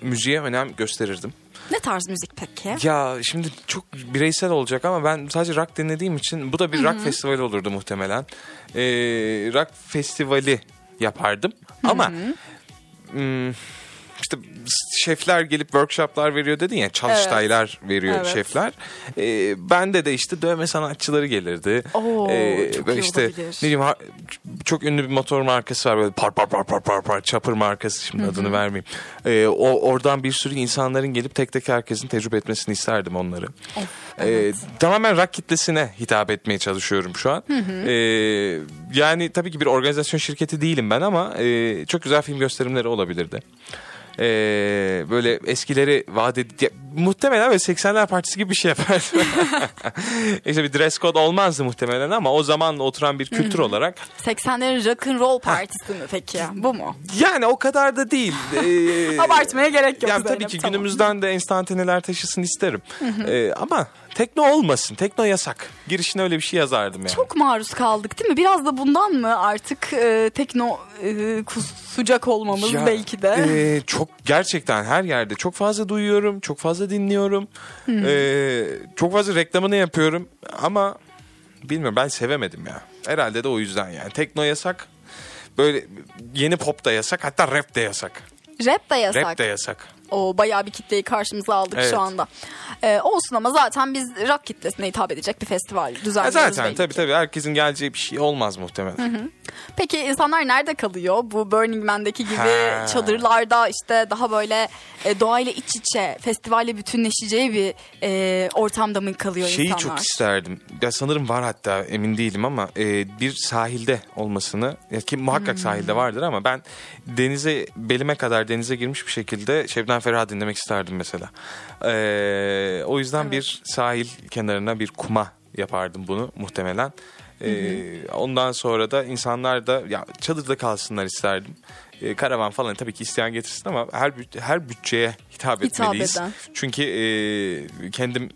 müziğe önem gösterirdim. Ne tarz müzik peki? Ya şimdi çok bireysel olacak ama ben sadece rock dinlediğim için bu da bir rock festivali olurdu muhtemelen. Ee, rock festivali yapardım ama hmm, işte şefler gelip workshoplar veriyor dedin ya çalıştaylar veriyor Evet. şefler. Ee, bende de işte dövme sanatçıları gelirdi. Oo, çok böyle işte olabilir. ne diyeyim çok ünlü bir motor markası var böyle par par par par par par chopper markası şimdi adını vermeyeyim. Ee, o oradan bir sürü insanların gelip tek tek herkesin tecrübe etmesini isterdim onları. Ee, tamamen rock kitlesine hitap etmeye çalışıyorum şu an. Ee, yani tabii ki bir organizasyon şirketi değilim ben ama e, çok güzel film gösterimleri olabilirdi. Ee, böyle eskileri vaat ed- ya, muhtemelen böyle 80'ler partisi gibi bir şey yapardı. [LAUGHS] işte bir dress code olmazdı muhtemelen ama o zaman oturan bir kültür olarak 80'lerin rock and roll partisi mi peki? Bu mu? yani o kadar da değil. [LAUGHS] Ee, Abartmaya gerek yok Yani tabii ki tamam. günümüzden de enstantaneler taşısın isterim. Ee, ama tekno olmasın. Tekno yasak. Girişine öyle bir şey yazardım yani. Çok maruz kaldık değil mi? Biraz da bundan mı artık e, tekno e, kusacak olmamız Ya, belki de? e, çok gerçekten her yerde çok fazla duyuyorum, çok fazla dinliyorum. E, çok fazla reklamını yapıyorum ama bilmiyorum ben sevemedim ya. Herhalde de o yüzden yani. Tekno yasak. Böyle yeni pop da yasak hatta rap de yasak. Rap de yasak. Rap de yasak. O bayağı bir kitleyi karşımıza aldık Evet. şu anda. E, olsun ama zaten biz rock kitlesine hitap edecek bir festival düzenliyoruz zaten belli tabii tabii herkesin geleceği bir şey olmaz muhtemelen. Peki insanlar nerede kalıyor? Bu Burning Man'deki gibi Ha. çadırlarda işte daha böyle e, doğayla iç içe festivalle bütünleşeceği bir e, ortamda mı kalıyor Şeyi insanlar? çok isterdim. Ya sanırım var hatta emin değilim ama e, bir sahilde olmasını ya ki muhakkak Hmm. sahilde vardır ama ben denize belime kadar denize girmiş bir şekilde Şebnem Ferah dinlemek isterdim mesela. E, o yüzden bir sahil kenarına bir kuma yapardım bunu muhtemelen. E, ondan sonra da insanlar da ya çadırda kalsınlar isterdim. E, karavan falan tabii ki isteyen getirsin ama her her bütçeye hitap, Hitap etmeliyiz. eden. Çünkü e, kendim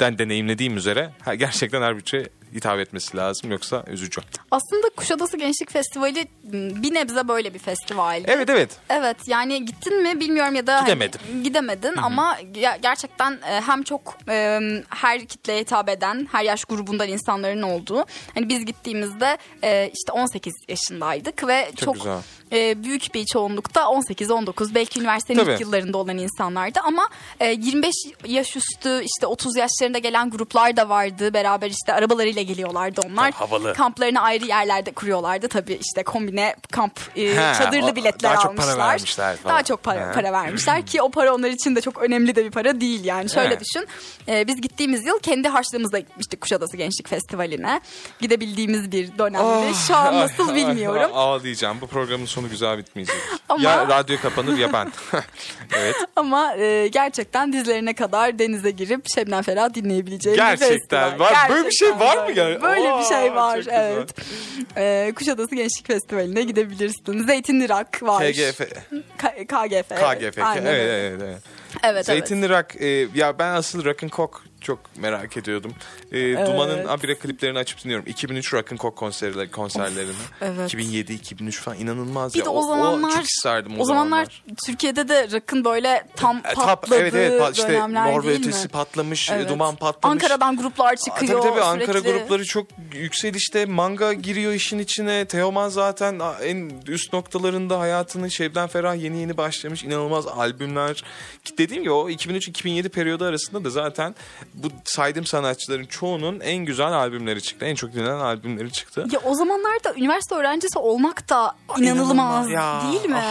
den deneyimlediğim üzere ha, gerçekten her bütçeye hitap etmesi lazım yoksa üzücü. Aslında Kuşadası Gençlik Festivali m, bir nebze böyle bir festivaldi. Evet evet. Evet yani gittin mi bilmiyorum ya da hani Gidemedim. gidemedin ama ge- gerçekten e, hem çok e, her kitleye hitap eden her yaş grubundan insanların olduğu. Hani biz gittiğimizde e, işte 18 yaşındaydık ve Çok çok, güzel. e, büyük bir çoğunlukta 18-19 belki üniversitenin Tabii. ilk yıllarında olan insanlardı ama e, 25 yaş üstü işte 30 yaşlarında gelen gruplar da vardı. Beraber işte arabalarıyla geliyorlardı onlar. Ha, havalı. Kamplarını ayrı yerlerde kuruyorlardı tabii işte kombine kamp e, Ha, çadırlı o- biletler daha çok para almışlar. vermişler falan. Daha çok para, Ha. para vermişler ki o para onlar için de çok önemli de bir para değil yani. Şöyle Evet. düşün. e, biz gittiğimiz yıl kendi harçlığımızla gitmiştik Kuşadası Gençlik Festivali'ne. Gidebildiğimiz bir dönemdi. Şu an nasıl [LAUGHS] Ay, bilmiyorum. ay, Ağlayacağım. Bu programın sonu güzel bitmeyecek. [LAUGHS] Ama- Ya radyo kapanır ya ben. [LAUGHS] evet. Ama e, gerçekten dizlerine kadar denize girip Şebnem Ferah dinleyebileceği bir Gerçekten var. Böyle bir şey var mı böyle. Böyle bir şey var evet. E, Kuşadası Gençlik Festivali'ne gidebilirsin. Zeytinli Rock var. KGF. K- KGF. KGF. Aynen Evet, öyle. evet, evet. Evet, Zeytinli Rock. e, ya ben asıl Rock and Coke çok merak ediyordum. E, Duman'ın abire kliplerini açıp dinliyorum. 2003 Rock and Coke konserleri, konserlerini. evet. 2007, 2003 falan inanılmaz Bir ya. de o zamanlar çok isterdim o, o zamanlar Türkiye'de de rock'ın böyle tam E, patladığı evet evet pat- işte dönemler Mor değil Ötesi mi? patlamış, e, Evet. duman patlamış. Ankara'dan gruplar Aa, çıkıyor Tabii tabii Ankara sürekli. grupları çok yükselişte. Manga giriyor işin içine. Teoman zaten en üst noktalarında hayatının Şebnem Ferah yeni yeni başlamış. inanılmaz albümler. Dediğim gibi o 2003-2007 periyodu arasında da zaten bu saydığım sanatçıların çoğunun en güzel albümleri çıktı. En çok dinlenen albümleri çıktı. Ya o zamanlarda üniversite öğrencisi olmak da inanılmaz inanılmaz ya. değil mi?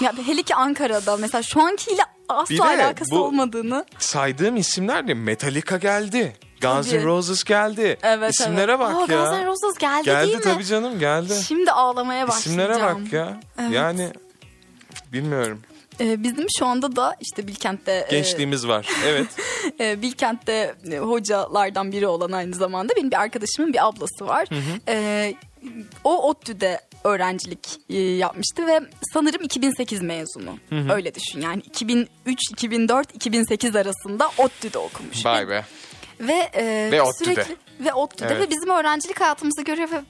Ya hele ki Ankara'da mesela şu ankiyle Bir asla de alakası bu- olmadığını. Saydığım isimler de Metallica geldi. Guns. N' Roses geldi. Evet İsimlere evet. bak Aa, ya. Guns N' Roses geldi, Geldi değil mi? tabii canım geldi. Şimdi ağlamaya başlayacağım. İsimlere bak ya. Evet. Yani bilmiyorum. Ee, bizim şu anda da işte Bilkent'te e, Gençliğimiz var. Evet. [LAUGHS] e, Bilkent'te e, hocalardan biri olan aynı zamanda benim bir arkadaşımın bir ablası var. Ee, o ODTÜ'de öğrencilik e, yapmıştı ve sanırım 2008 mezunu. Öyle düşün yani 2003, 2004, 2008 arasında ODTÜ'de okumuş. Vay be. Ve, e, Ve ODTÜ'de. sürekli ve ODTÜ'de Evet. ve bizim öğrencilik hayatımızı görüyor ve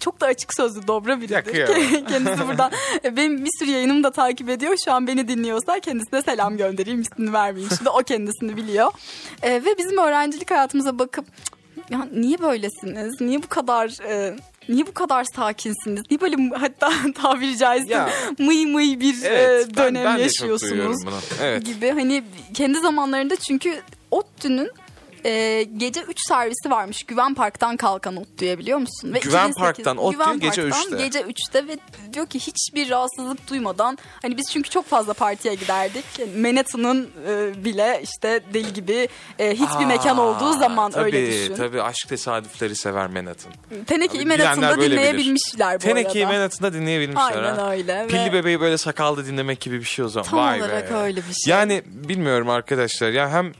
çok da açık sözlü dobra biridir. [LAUGHS] Kendisi buradan e, benim bir sürü yayınımı da takip ediyor. Şu an beni dinliyorsa kendisine selam göndereyim. ismini vermeyeyim. Şimdi o kendisini biliyor. E, ve bizim öğrencilik hayatımıza bakıp "Cık, ya niye böylesiniz? Niye bu kadar e, Niye bu kadar sakinsiniz? Niye böyle [LAUGHS] hatta tabiri caizse Ya. mıy mıy bir Evet. e, ben- dönem ben, çok yaşıyorsunuz? Evet. gibi hani kendi zamanlarında çünkü ODTÜ'nün e, gece 3 servisi varmış Güven Park'tan kalkan ODTÜ'ye biliyor musun? Ve Güven 2008 Park'tan Güven gece Park'tan 3'te. Gece 3'te ve diyor ki hiçbir rahatsızlık duymadan hani biz çünkü çok fazla partiye giderdik. Yani Manhattan'ın e, bile işte deli gibi e, hiçbir Aa, mekan olduğu zaman tabii, öyle düşün. Tabii aşk tesadüfleri sever Manhattan. Teneke'yi Manhattan'da dinleyebilmişler bu Teneke'yi arada. Manhattan'da dinleyebilmişler Aynen ha. öyle. Pilli ve bebeği böyle sakallı dinlemek gibi bir şey o zaman. Tam Vay olarak be. öyle bir şey. Yani bilmiyorum arkadaşlar. Ya hem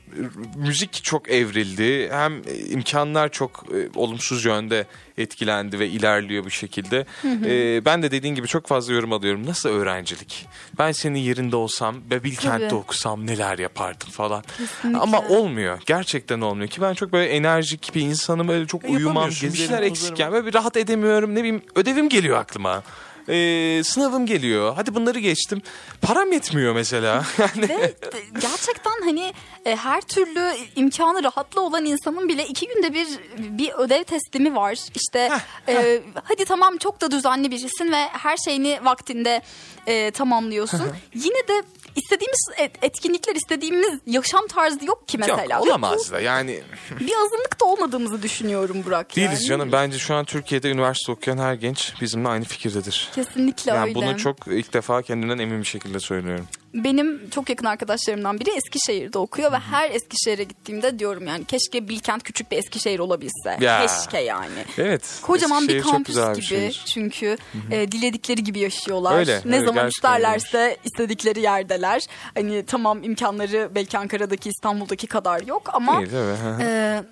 müzik çok evrildi hem imkanlar çok e, olumsuz yönde etkilendi ve ilerliyor bu şekilde. E, ben de dediğin gibi çok fazla yorum alıyorum. Nasıl öğrencilik? Ben senin yerinde olsam ve Bilkent'te Tabii. okusam neler yapardım falan. Kesinlikle. Ama olmuyor. Gerçekten olmuyor ki ben çok böyle enerjik bir insanım. Böyle çok uyumam, yapamıyorsun, bir şeyler eksik. tozarım. Yani böyle bir rahat edemiyorum. Ne bileyim ödevim geliyor aklıma. Ee, sınavım geliyor. Hadi bunları geçtim. Param yetmiyor mesela. [LAUGHS] Yani Ve gerçekten hani e, her türlü imkanı rahatlı olan insanın bile iki günde bir bir ödev teslimi var. İşte e, hadi tamam çok da düzenli birisin ve her şeyini vaktinde e, tamamlıyorsun. Yine de istediğimiz et- etkinlikler, istediğimiz yaşam tarzı yok ki mesela. Yok olamaz da yani. Bir azınlıkta olmadığımızı düşünüyorum Burak. Değiliz yani. canım. Bence şu an Türkiye'de üniversite okuyan her genç bizimle aynı fikirdedir. Kesinlikle Yani öyle. bunu çok ilk defa kendimden emin bir şekilde söylüyorum. Benim çok yakın arkadaşlarımdan biri Eskişehir'de okuyor ve her Eskişehir'e gittiğimde diyorum yani keşke Bilkent küçük bir Eskişehir olabilse. Ya. Keşke yani. Evet. Kocaman bir kampüs bir gibi şehir. çünkü e, diledikleri gibi yaşıyorlar. Öyle, ne öyle, zaman isterlerse istedikleri yerdeler. Hani tamam imkanları belki Ankara'daki İstanbul'daki kadar yok ama Değil, evet. E,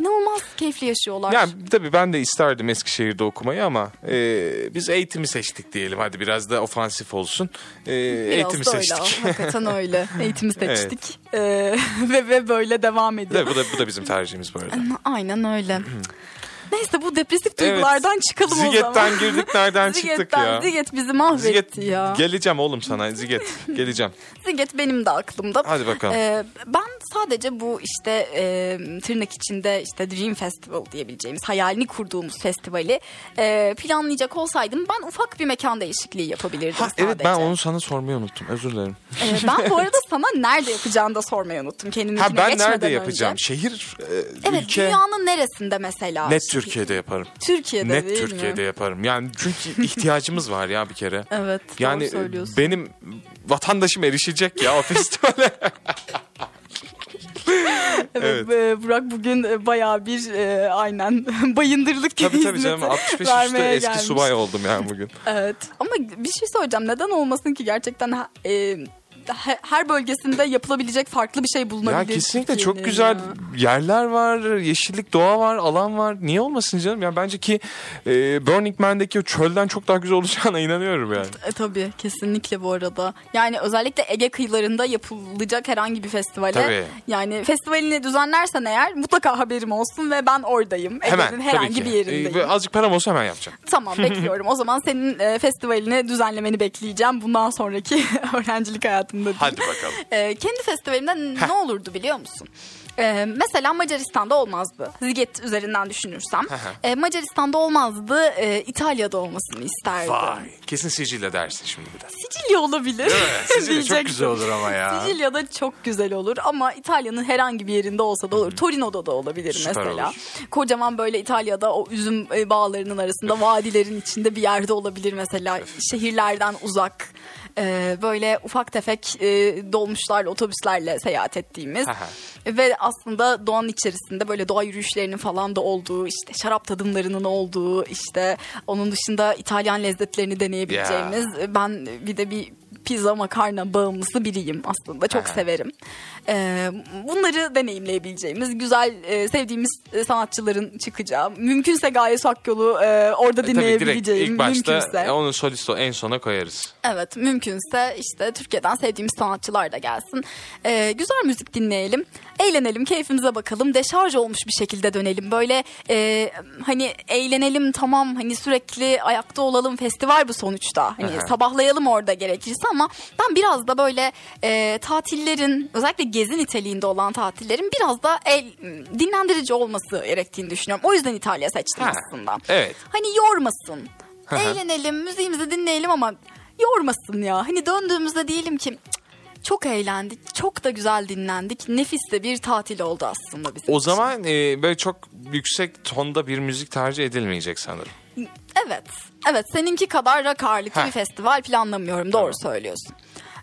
inanılmaz keyifli yaşıyorlar. Yani tabii ben de isterdim Eskişehir'de okumayı ama e, biz eğitimi seçtik diyelim. Hadi biraz da ofansif olsun. E, Biraz eğitimi da öyle. seçtik. Hakikaten öyle. [LAUGHS] Eğitimi Evet. seçtik. E, [LAUGHS] ve, ve böyle devam ediyor. Tabii bu da bu da bizim tercihimiz bu arada. Aynen öyle. Neyse bu depresif duygulardan çıkalım o zaman. Ziget'ten girdik nereden [LAUGHS] çıktık Ziget'ten, ya? Ziget bizi mahvetti Ziget ya. geleceğim oğlum sana Ziget geleceğim. [LAUGHS] Ziget benim de aklımda. Hadi bakalım. Ee, ben sadece bu işte e, tırnak içinde işte Dream Festival diyebileceğimiz hayalini kurduğumuz festivali e, planlayacak olsaydım ben ufak bir mekan değişikliği yapabilirdim Ha, sadece. evet ben onu sana sormayı unuttum özür dilerim. Ee, ben bu arada sana nerede yapacağını da sormayı unuttum. Kendininkine Ha ben geçmeden nerede önce. yapacağım? Şehir, e, Evet ülke dünyanın neresinde mesela? net Türkiye'de yaparım. Türkiye'de Net değil Türkiye'de mi? yaparım. Yani çünkü [LAUGHS] ihtiyacımız var ya bir kere. Evet Yani söylüyorsun. benim vatandaşım erişecek ya o festivale. [LAUGHS] Evet. e, Burak bugün e, bayağı bir e, aynen [LAUGHS] bayındırlık tabii tabii canım 65 üstü eski gelmiş. subay oldum yani bugün. Evet ama bir şey söyleyeceğim neden olmasın ki gerçekten e, her bölgesinde yapılabilecek farklı bir şey Ya bulunabilir. kesinlikle çok güzel ya. yerler var, yeşillik, doğa var, alan var. Niye olmasın canım? Ya bence ki e, Burning Man'deki o çölden çok daha güzel olacağına [LAUGHS] inanıyorum yani. E, tabii kesinlikle bu arada. Yani özellikle Ege kıyılarında yapılacak herhangi bir festivale. Tabii. Yani festivalini düzenlersen eğer mutlaka haberim olsun ve ben oradayım. Ege'nin herhangi bir E, yerindeyim. ve azıcık param olsa hemen yapacağım. [LAUGHS] Tamam bekliyorum. O zaman senin e, festivalini düzenlemeni bekleyeceğim. Bundan sonraki [LAUGHS] öğrencilik hayatımda. Diyeyim. Hadi bakalım. [LAUGHS] E, kendi festivalimde ne olurdu biliyor musun? Ee, mesela Macaristan'da olmazdı. Ziget üzerinden düşünürsem. Ee, Macaristan'da olmazdı. Ee, İtalya'da olmasını isterdim. Vay. Kesin Sicilya dersin şimdi bir de. Sicilya olabilir. [LAUGHS] Sicilya çok güzel olur ama ya. Sicilya'da çok güzel olur ama İtalya'nın herhangi bir yerinde olsa da olur. Torino'da da olabilir Süper mesela. olur. Kocaman böyle İtalya'da o üzüm e, bağlarının arasında vadilerin içinde bir yerde olabilir mesela. Şehirlerden uzak. E, böyle ufak tefek e, dolmuşlarla otobüslerle seyahat ettiğimiz ve aslında doğanın içerisinde böyle doğa yürüyüşlerinin falan da olduğu işte şarap tadımlarının olduğu işte onun dışında İtalyan lezzetlerini deneyebileceğimiz ben bir de bir pizza makarna bağımlısı biriyim aslında. Çok severim. Ee, bunları deneyimleyebileceğimiz güzel e, sevdiğimiz e, sanatçıların çıkacağı mümkünse Gaye Sakyol'u e, orada E, dinleyebileceğim ilk başta mümkünse. e, onun solisto en sona koyarız. Evet mümkünse işte Türkiye'den sevdiğimiz sanatçılar da gelsin. Ee, güzel müzik dinleyelim. Eğlenelim, keyfimize bakalım. Deşarj olmuş bir şekilde dönelim. Böyle e, hani eğlenelim tamam hani sürekli ayakta olalım. Festival bu sonuçta. Hani Aha. sabahlayalım orada gerekirse ama ben biraz da böyle e, tatillerin özellikle gezi niteliğinde olan tatillerin biraz da el, dinlendirici olması gerektiğini düşünüyorum. O yüzden İtalya seçtim Ha, aslında. evet. Hani yormasın. Eğlenelim, müziğimizi dinleyelim ama yormasın ya. Hani döndüğümüzde diyelim ki "Cık, çok eğlendik, çok da güzel dinlendik. Nefis de bir tatil oldu aslında bizim O için. zaman e, böyle çok yüksek tonda bir müzik tercih edilmeyecek sanırım. Evet, evet seninki kadar Heh. bir festival planlamıyorum. Doğru söylüyorsun.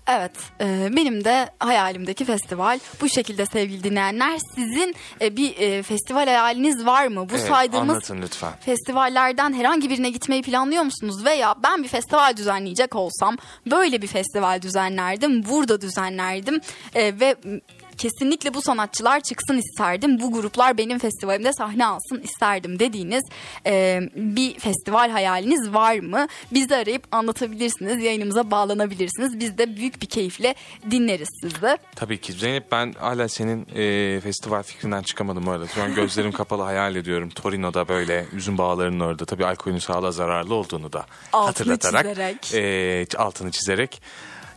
Evet, e, benim de hayalimdeki festival bu şekilde sevgili dinleyenler. Sizin e, bir e, festival hayaliniz var mı? Bu Evet, saydığımız anlatın lütfen. festivallerden herhangi birine gitmeyi planlıyor musunuz? Veya ben bir festival düzenleyecek olsam böyle bir festival düzenlerdim, burada düzenlerdim E, ve kesinlikle bu sanatçılar çıksın isterdim. Bu gruplar benim festivalimde sahne alsın isterdim dediğiniz e, bir festival hayaliniz var mı? Bizi arayıp anlatabilirsiniz, yayınımıza bağlanabilirsiniz. Biz de büyük bir keyifle dinleriz sizi. Tabii ki. Zeynep ben hala senin e, festival fikrinden çıkamadım orada. Şu an gözlerim [LAUGHS] kapalı hayal ediyorum. Torino'da böyle üzüm bağlarının orada. Tabii alkolün sağlığa zararlı olduğunu da Altını hatırlatarak. çizerek. e, altını çizerek.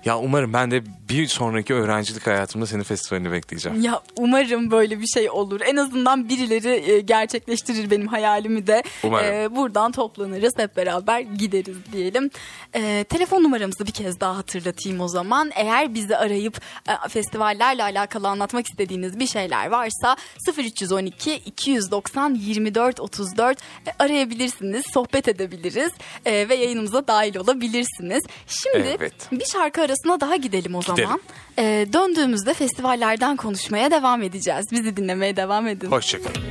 Ya umarım ben de bir sonraki öğrencilik hayatımda senin festivalini bekleyeceğim. Ya umarım böyle bir şey olur. En azından birileri e, gerçekleştirir benim hayalimi de. Umarım. E, buradan toplanırız hep beraber gideriz diyelim. E, telefon numaramızı bir kez daha hatırlatayım o zaman. Eğer bizi arayıp e, festivallerle alakalı anlatmak istediğiniz bir şeyler varsa 0312 290 24 34 e, arayabilirsiniz. Sohbet edebiliriz e, ve yayınımıza dahil olabilirsiniz. Şimdi Evet. bir şarkı arasına daha gidelim o Gidelim. zaman. Ee, döndüğümüzde festivallerden konuşmaya devam edeceğiz. Bizi dinlemeye devam edin. Hoşçakalın.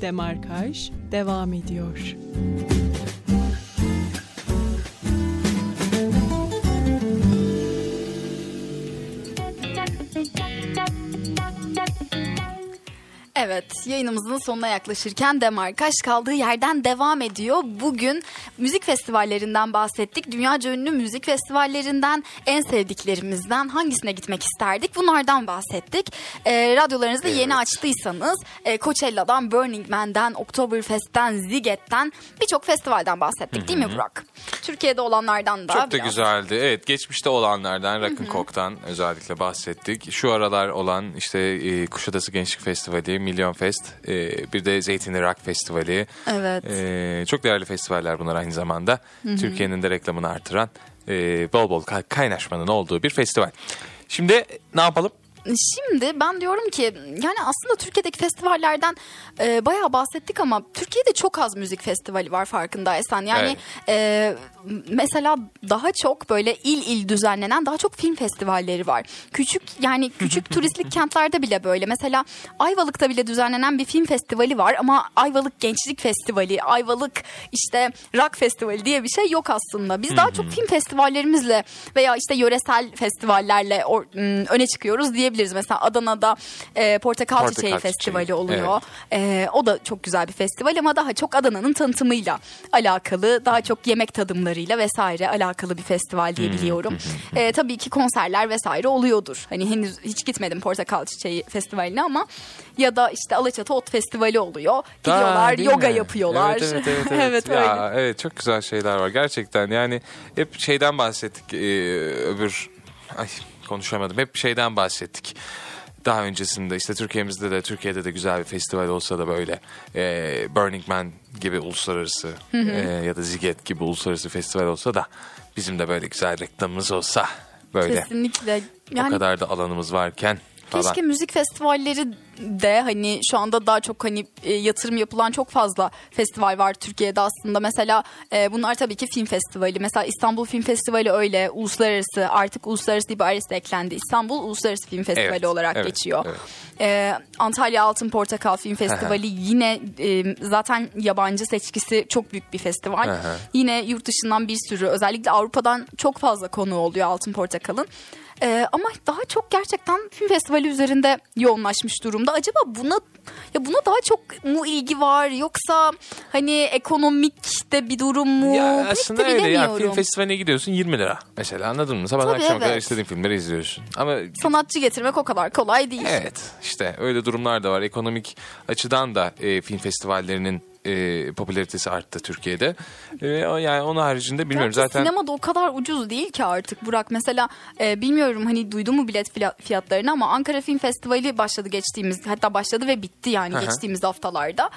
Demarkaj devam ediyor. Evet yayınımızın sonuna yaklaşırken Demarkaş kaldığı yerden devam ediyor. Bugün müzik festivallerinden bahsettik. Dünyaca ünlü müzik festivallerinden en sevdiklerimizden hangisine gitmek isterdik? Bunlardan bahsettik. Ee, radyolarınızı Evet. yeni açtıysanız e, Coachella'dan, Burning Man'den, Oktoberfest'ten, Ziget'ten birçok festivalden bahsettik değil mi Burak? Türkiye'de olanlardan da Çok da biraz. güzeldi. Evet geçmişte olanlardan Rock'n'Coke'dan özellikle bahsettik. Şu aralar olan işte e, Kuşadası Gençlik Festivali, Milyon Fest, e, bir de Zeytinli Rock Festivali. Evet. E, çok değerli festivaller bunlar aynı zamanda. Türkiye'nin de reklamını artıran e, bol bol kay- kaynaşmanın olduğu bir festival. Şimdi ne yapalım? Şimdi ben diyorum ki yani aslında Türkiye'deki festivallerden e, bayağı bahsettik ama Türkiye'de çok az müzik festivali var farkındaysan. Yani e, mesela daha çok böyle il il düzenlenen daha çok film festivalleri var. Küçük yani küçük [LAUGHS] turistlik kentlerde bile böyle. Mesela Ayvalık'ta bile düzenlenen bir film festivali var ama Ayvalık Gençlik Festivali, Ayvalık işte Rock Festivali diye bir şey yok aslında. Biz daha çok film festivallerimizle veya işte yöresel festivallerle öne çıkıyoruz diyebiliriz söyleyebiliriz. Mesela Adana'da e, Portakal, Portakal Çiçeği Çiçeği, Festivali oluyor. E, o da çok güzel bir festival ama daha çok Adana'nın tanıtımıyla alakalı, daha çok yemek tadımlarıyla vesaire alakalı bir festival diye biliyorum. E, tabii ki konserler vesaire oluyordur. Hani henüz hiç gitmedim Portakal Çiçeği Festivali'ne ama ya da işte Alaçatı Ot Festivali oluyor. Gidiyorlar, Aa, yoga mi? yapıyorlar. Evet evet evet. [LAUGHS] evet. evet ya, öyle. evet çok güzel şeyler var gerçekten. Yani hep şeyden bahsettik e, öbür ay konuşamadım. Hep şeyden bahsettik. Daha öncesinde işte Türkiye'mizde de Türkiye'de de güzel bir festival olsa da böyle e, Burning Man gibi uluslararası e, ya da Ziget gibi uluslararası festival olsa da bizim de böyle güzel reklamımız olsa böyle Kesinlikle. o Yani kadar da alanımız varken falan. Keşke müzik festivalleri de hani şu anda daha çok hani e, yatırım yapılan çok fazla festival var Türkiye'de aslında. Mesela e, bunlar tabii ki film festivali. Mesela İstanbul Film Festivali öyle uluslararası artık uluslararası bir ailesi de eklendi. İstanbul Uluslararası Film Festivali Evet, olarak evet, geçiyor. evet. E, Antalya Altın Portakal Film Festivali yine e, zaten yabancı seçkisi çok büyük bir festival. Yine yurt dışından bir sürü özellikle Avrupa'dan çok fazla konu oluyor Altın Portakal'ın. Ee, ama daha çok gerçekten film festivali üzerinde yoğunlaşmış durumda. Acaba buna ya buna daha çok mu ilgi var yoksa hani ekonomik de bir durum mu? Ya aslında öyle ya film festivaline gidiyorsun 20 lira mesela anladın mı? Sabah Tabii, akşama kadar evet. istediğin filmleri izliyorsun. Ama Sanatçı getirmek o kadar kolay değil. evet işte öyle durumlar da var. Ekonomik açıdan da e, film festivallerinin e, popülaritesi arttı Türkiye'de. E, yani onun haricinde bilmiyorum Gerçi zaten. sinemada o kadar ucuz değil ki artık Burak. Mesela e, bilmiyorum hani duydun mu bilet fiyatlarını ama Ankara Film Festivali başladı geçtiğimiz hatta başladı ve bitti yani Hı hı. geçtiğimiz haftalarda.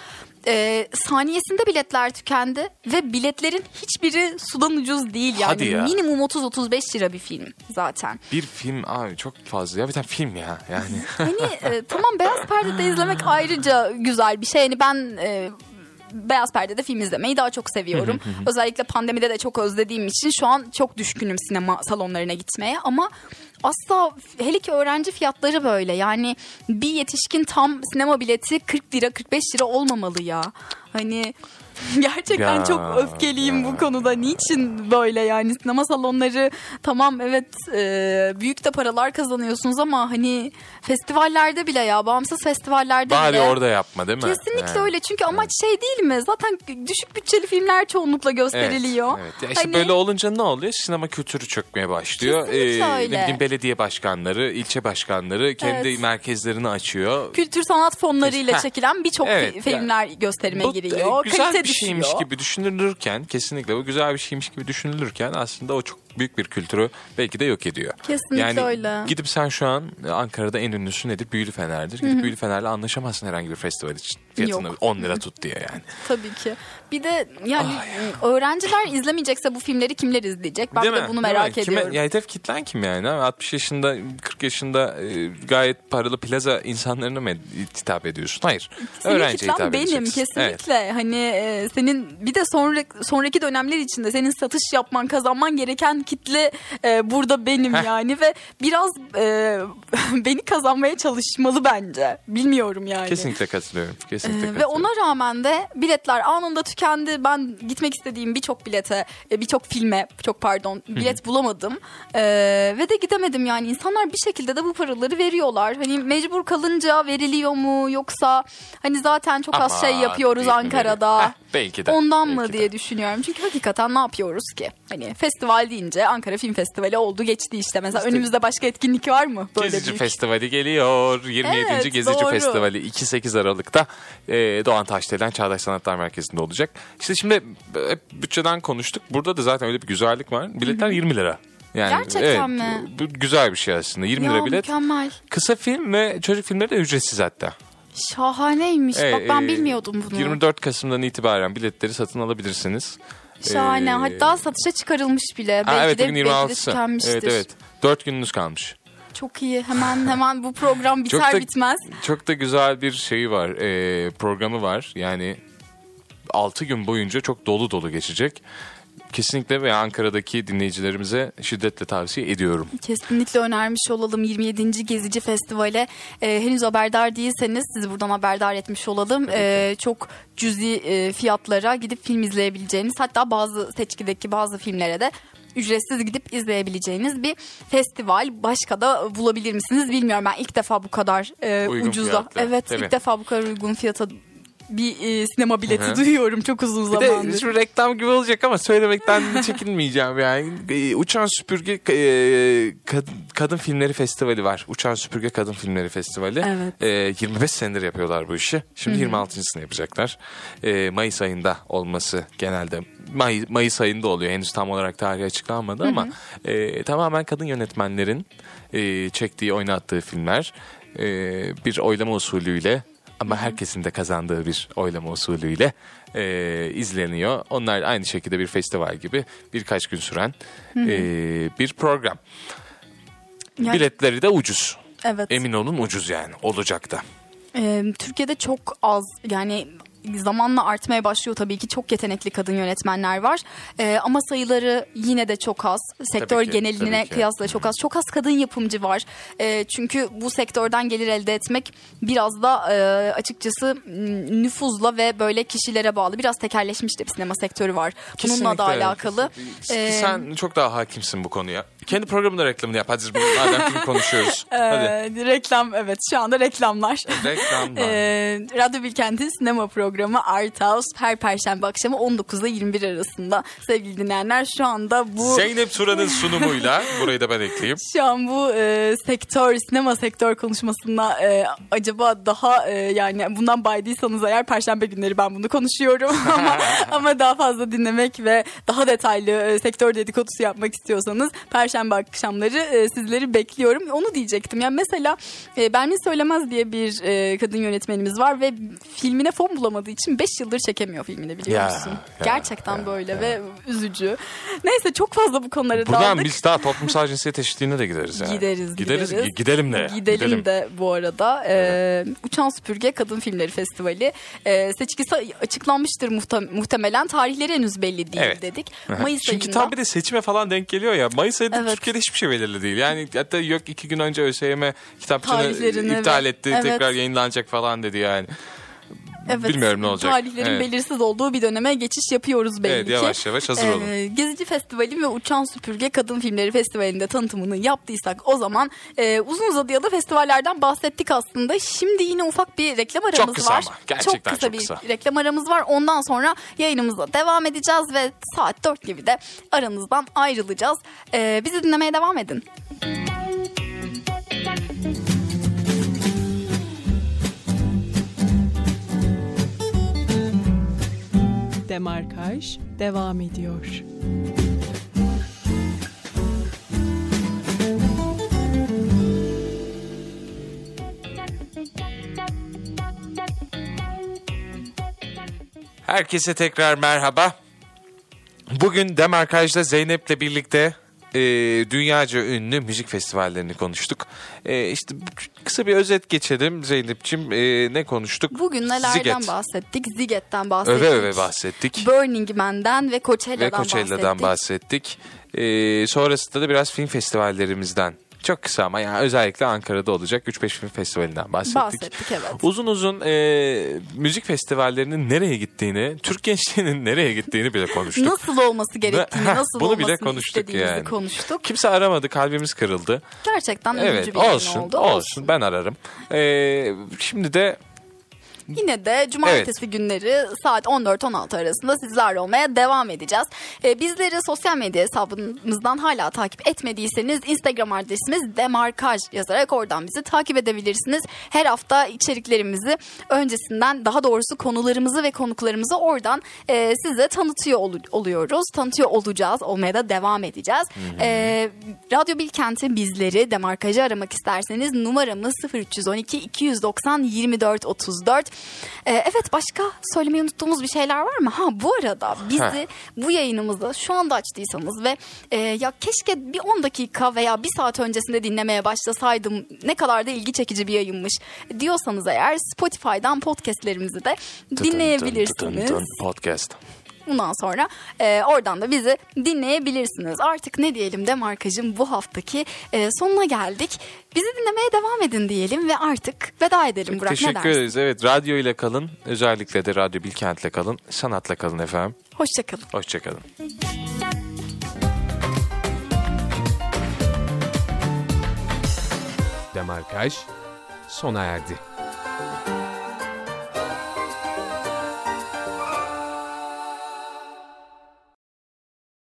E, saniyesinde biletler tükendi ve biletlerin hiçbiri sudan ucuz değil yani. Hadi ya. Minimum 30-35 lira bir film zaten. Bir film abi çok fazla ya bir tane film ya yani. Hani e, tamam beyaz perdede izlemek ayrıca güzel bir şey. Yani ben e, beyaz perdede film izlemeyi daha çok seviyorum. Özellikle pandemide de çok özlediğim için şu an çok düşkünüm sinema salonlarına gitmeye ama asla hele ki öğrenci fiyatları böyle. Yani bir yetişkin tam sinema bileti 40 lira 45 lira olmamalı ya. Hani [LAUGHS] gerçekten Ya, çok öfkeliyim ya. bu konuda. Niçin böyle yani sinema salonları tamam evet e, büyük de paralar kazanıyorsunuz ama hani festivallerde bile ya bağımsız festivallerde Bari bile. orada yapma değil mi? Kesinlikle Yani. öyle çünkü amaç şey değil mi? Zaten düşük bütçeli filmler çoğunlukla Evet, gösteriliyor. evet. Ya işte Hani- böyle olunca ne oluyor? Sinema kültürü çökmeye başlıyor. Kesinlikle Ne öyle. bileyim belediye başkanları, ilçe başkanları kendi Evet. merkezlerini açıyor. kültür sanat fonlarıyla Heh. çekilen birçok Evet, fi- filmler gösterime Bu giriyor. e, güzel bir şeymiş düşüyor. gibi düşünülürken kesinlikle bu güzel bir şeymiş gibi düşünülürken aslında o çok büyük bir kültürü belki de yok ediyor. Kesinlikle yani öyle. gidip sen şu an Ankara'da en ünlüsü nedir? Büyülü Fener'dir. Gidip Büyülü Fener'le anlaşamazsın herhangi bir festival için. Fiyatını Yok. 10 lira tut diye yani. Tabii ki. Bir de yani öğrenciler izlemeyecekse bu filmleri kimler izleyecek? Ben Değil de mi? bunu Değil merak mi? Kime- ediyorum. ya hedef kitlen kim yani? Ha, 60 yaşında, 40 yaşında e, gayet paralı plaza insanlarına mı hitap ediyorsun? Hayır. Senin Öğrenciye hitap benim edeceksin. Evet. kesinlikle. Hani e, senin bir de sonra, sonraki dönemler içinde senin satış yapman, kazanman gereken kitle e, burada benim Heh. yani ve biraz e, [LAUGHS] beni kazanmaya çalışmalı bence. Bilmiyorum yani. Kesinlikle katılıyorum. Kesinlikle Ee, katılıyorum. ve ona rağmen de biletler anında tükendi. Ben gitmek istediğim birçok bilete, e, birçok filme, çok pardon, bilet bulamadım. Ee, ve de gidemedim yani. İnsanlar bir şekilde de bu paraları veriyorlar. Hani mecbur kalınca veriliyor mu yoksa hani zaten çok az Ama şey yapıyoruz Ankara'da. Heh, belki de, Ondan mı belki de. diye düşünüyorum. Çünkü hakikaten ne yapıyoruz ki? Hani festival deyince Ankara Film Festivali oldu geçti işte. Mesela önümüzde başka etkinlik var mı? Böyle Gezici büyük? Festivali geliyor. 27. Evet, Gezici doğru. Festivali 2-8 Aralık'ta e, Doğan Taşdelen Çağdaş Sanatlar Merkezi'nde olacak. İşte şimdi hep bütçeden konuştuk. Burada da zaten öyle bir güzellik var. Biletler 20 lira. Yani, Gerçekten evet, mi? Bu güzel bir şey aslında. 20 Ya lira bilet. mükemmel. Kısa film ve çocuk filmleri de ücretsiz hatta. Şahaneymiş. Evet, Bak ben e, bilmiyordum bunu. 24 Kasım'dan itibaren biletleri satın alabilirsiniz. Şahane. Ee, Hatta satışa çıkarılmış bile. Ha, belki evet de, belki de 26'sı. tükenmiştir. Evet evet. 4 gününüz kalmış. Çok iyi. Hemen [LAUGHS] hemen bu program biter Çok da- bitmez. Çok da güzel bir şeyi var. e, programı var. Yani 6 gün boyunca çok dolu dolu geçecek. Kesinlikle ve Ankara'daki dinleyicilerimize şiddetle tavsiye ediyorum. Kesinlikle önermiş olalım 27. Gezici Festivale. Ee, henüz haberdar değilseniz sizi buradan haberdar etmiş olalım. Ee, çok cüzi e, fiyatlara gidip film izleyebileceğiniz hatta bazı seçkideki bazı filmlere de ücretsiz gidip izleyebileceğiniz bir festival. Başka da bulabilir misiniz bilmiyorum. Ben ilk defa bu kadar e, Uygun ucuza. fiyatlı, Evet tabii. ilk defa bu kadar uygun fiyata bir e, sinema bileti Hı hı. duyuyorum çok uzun Bir de zamandır. şimdi reklam gibi olacak ama söylemekten [LAUGHS] çekinmeyeceğim yani. Ee, Uçan Süpürge e, kad- Kadın Filmleri Festivali var. Uçan Süpürge Kadın Filmleri Festivali. Evet. Ee, 25 senedir yapıyorlar bu işi. Şimdi 26.sını yapacaklar. Ee, Mayıs ayında olması genelde May, Mayıs ayında oluyor. Henüz tam olarak tarihi açıklanmadı ama e, tamamen kadın yönetmenlerin e, çektiği, oynattığı filmler e, bir oylama usulüyle ama herkesin de kazandığı bir oylama usulüyle e, izleniyor. Onlar aynı şekilde bir festival gibi birkaç gün süren e, bir program. Yani- Biletleri de ucuz. Evet. Emin olun ucuz yani olacak da. Ee, Türkiye'de çok az yani zamanla artmaya başlıyor tabii ki. Çok yetenekli kadın yönetmenler var. Ee, ama sayıları yine de çok az. Sektör Tabii ki, geneline tabii ki. kıyasla çok az. Çok az kadın yapımcı var. Ee, çünkü bu sektörden gelir elde etmek biraz da e, açıkçası nüfuzla ve böyle kişilere bağlı. Biraz tekerleşmiş de bir sinema sektörü var. Bununla da Kesinlikle. alakalı. Ee, Sen çok daha hakimsin bu konuya. Kendi programında reklamını yap. Hadi madem film konuşuyoruz. [LAUGHS] Hadi. e, reklam evet şu anda reklamlar Reklamlar. Ee, Radyo Bilkent'in sinema programı Art House her perşembe akşamı 19 ile 21 arasında sevgili dinleyenler şu anda bu Zeynep Turan'ın sunumuyla [LAUGHS] burayı da ben ekleyeyim. şu an bu e, sektör sinema sektör konuşmasında e, acaba daha e, yani bundan baydıysanız eğer perşembe günleri ben bunu konuşuyorum [LAUGHS] ama ama daha fazla dinlemek ve daha detaylı e, sektör dedikodusu yapmak istiyorsanız perşembe akşamları e, sizleri bekliyorum. Onu diyecektim. Yani mesela e, Bermin Söylemez diye bir e, kadın yönetmenimiz var ve filmine fon bulamadığı için 5 yıldır çekemiyor filmini biliyor Ya, musun? ya, Gerçekten ya, böyle ya. ve üzücü. Neyse çok fazla bu konulara Buradan daldık. biz daha toplumsal cinsiyet eşitliğine de gideriz yani. Gideriz, Gideriz. gideriz. Gidelim de. Gidelim, de bu arada. Ee, Uçan Süpürge Kadın Filmleri Festivali. Ee, seçkisi açıklanmıştır muhte- muhtemelen. Tarihleri henüz belli değil Evet. dedik. Mayıs Çünkü ayında. tam bir de seçime falan denk geliyor ya. Mayıs ayında Evet. Türkiye'de hiçbir şey belirli değil. Yani hatta yok iki gün önce ÖSYM Tarihlerini iptal ve- etti. evet. Tekrar yayınlanacak falan dedi yani. Evet, Bilmiyorum ne olacak. Tarihlerin Evet. belirsiz olduğu bir döneme geçiş yapıyoruz belli Evet ki. yavaş yavaş hazır olun. Ee, Gezici Festivali ve Uçan Süpürge Kadın Filmleri Festivali'nde tanıtımını yaptıysak o zaman e, uzun uzadıya da festivallerden bahsettik aslında. Şimdi yine ufak bir reklam aramız kısa var. ama, gerçekten çok kısa çok bir kısa. reklam aramız var. Ondan sonra yayınımıza devam edeceğiz ve saat 4 gibi de aranızdan ayrılacağız. Ee, bizi dinlemeye devam edin. Demarkaj devam ediyor. Herkese tekrar merhaba. Bugün Demarkaj'da Zeynep'le birlikte e, dünyaca ünlü müzik festivallerini konuştuk. E, işte kısa bir özet geçelim Zeynep'ciğim. E, ne konuştuk? Bugün nelerden Ziget. bahsettik? Ziget'ten bahsettik. Öve öve bahsettik. Burning Man'den ve Coachella'dan Ve Coachella'dan bahsettik. bahsettik. E, sonrasında da biraz film festivallerimizden. Çok kısa ama yani özellikle Ankara'da olacak 3-5 film festivalinden bahsettik. Bahsettik evet. Uzun uzun e, müzik festivallerinin nereye gittiğini, Türk gençliğinin nereye gittiğini bile konuştuk. Nasıl olması gerektiğini, [LAUGHS] nasıl bunu bile konuştuk yani. konuştuk. Kimse aramadı, kalbimiz kırıldı. Gerçekten Evet, üzücü bir yayın olsun, oldu. olsun. Ben ararım. E, şimdi de [LAUGHS] Yine de cumartesi günleri saat 14-16 arasında sizlerle olmaya devam edeceğiz. Ee, bizleri sosyal medya hesabımızdan hala takip etmediyseniz Instagram adresimiz demarkaj yazarak oradan bizi takip edebilirsiniz. Her hafta içeriklerimizi öncesinden daha doğrusu konularımızı ve konuklarımızı oradan e, size tanıtıyor ol- oluyoruz. Tanıtıyor olacağız. Olmaya da devam edeceğiz. Ee, Radyo Bilkent'i bizleri demarkajı aramak isterseniz numaramız 0312 290 24 34. Ee, evet başka söylemeyi unuttuğumuz bir şeyler var mı? Ha bu arada bizi Heh. bu yayınımızı şu anda açtıysanız ve e, ya keşke bir 10 dakika veya bir saat öncesinde dinlemeye başlasaydım ne kadar da ilgi çekici bir yayınmış diyorsanız eğer Spotify'dan podcastlerimizi de dinleyebilirsiniz. Dın dın dın podcast. Bundan sonra e, oradan da bizi dinleyebilirsiniz. Artık ne diyelim de markacım bu haftaki e, sonuna geldik. Bizi dinlemeye devam edin diyelim ve artık veda edelim Burak. Teşekkür ne ederiz. Evet radyo ile kalın. Özellikle de Radyo Bilkent'le kalın. Sanatla kalın efendim. Hoşçakalın. Hoşçakalın. Demarkaj sona erdi.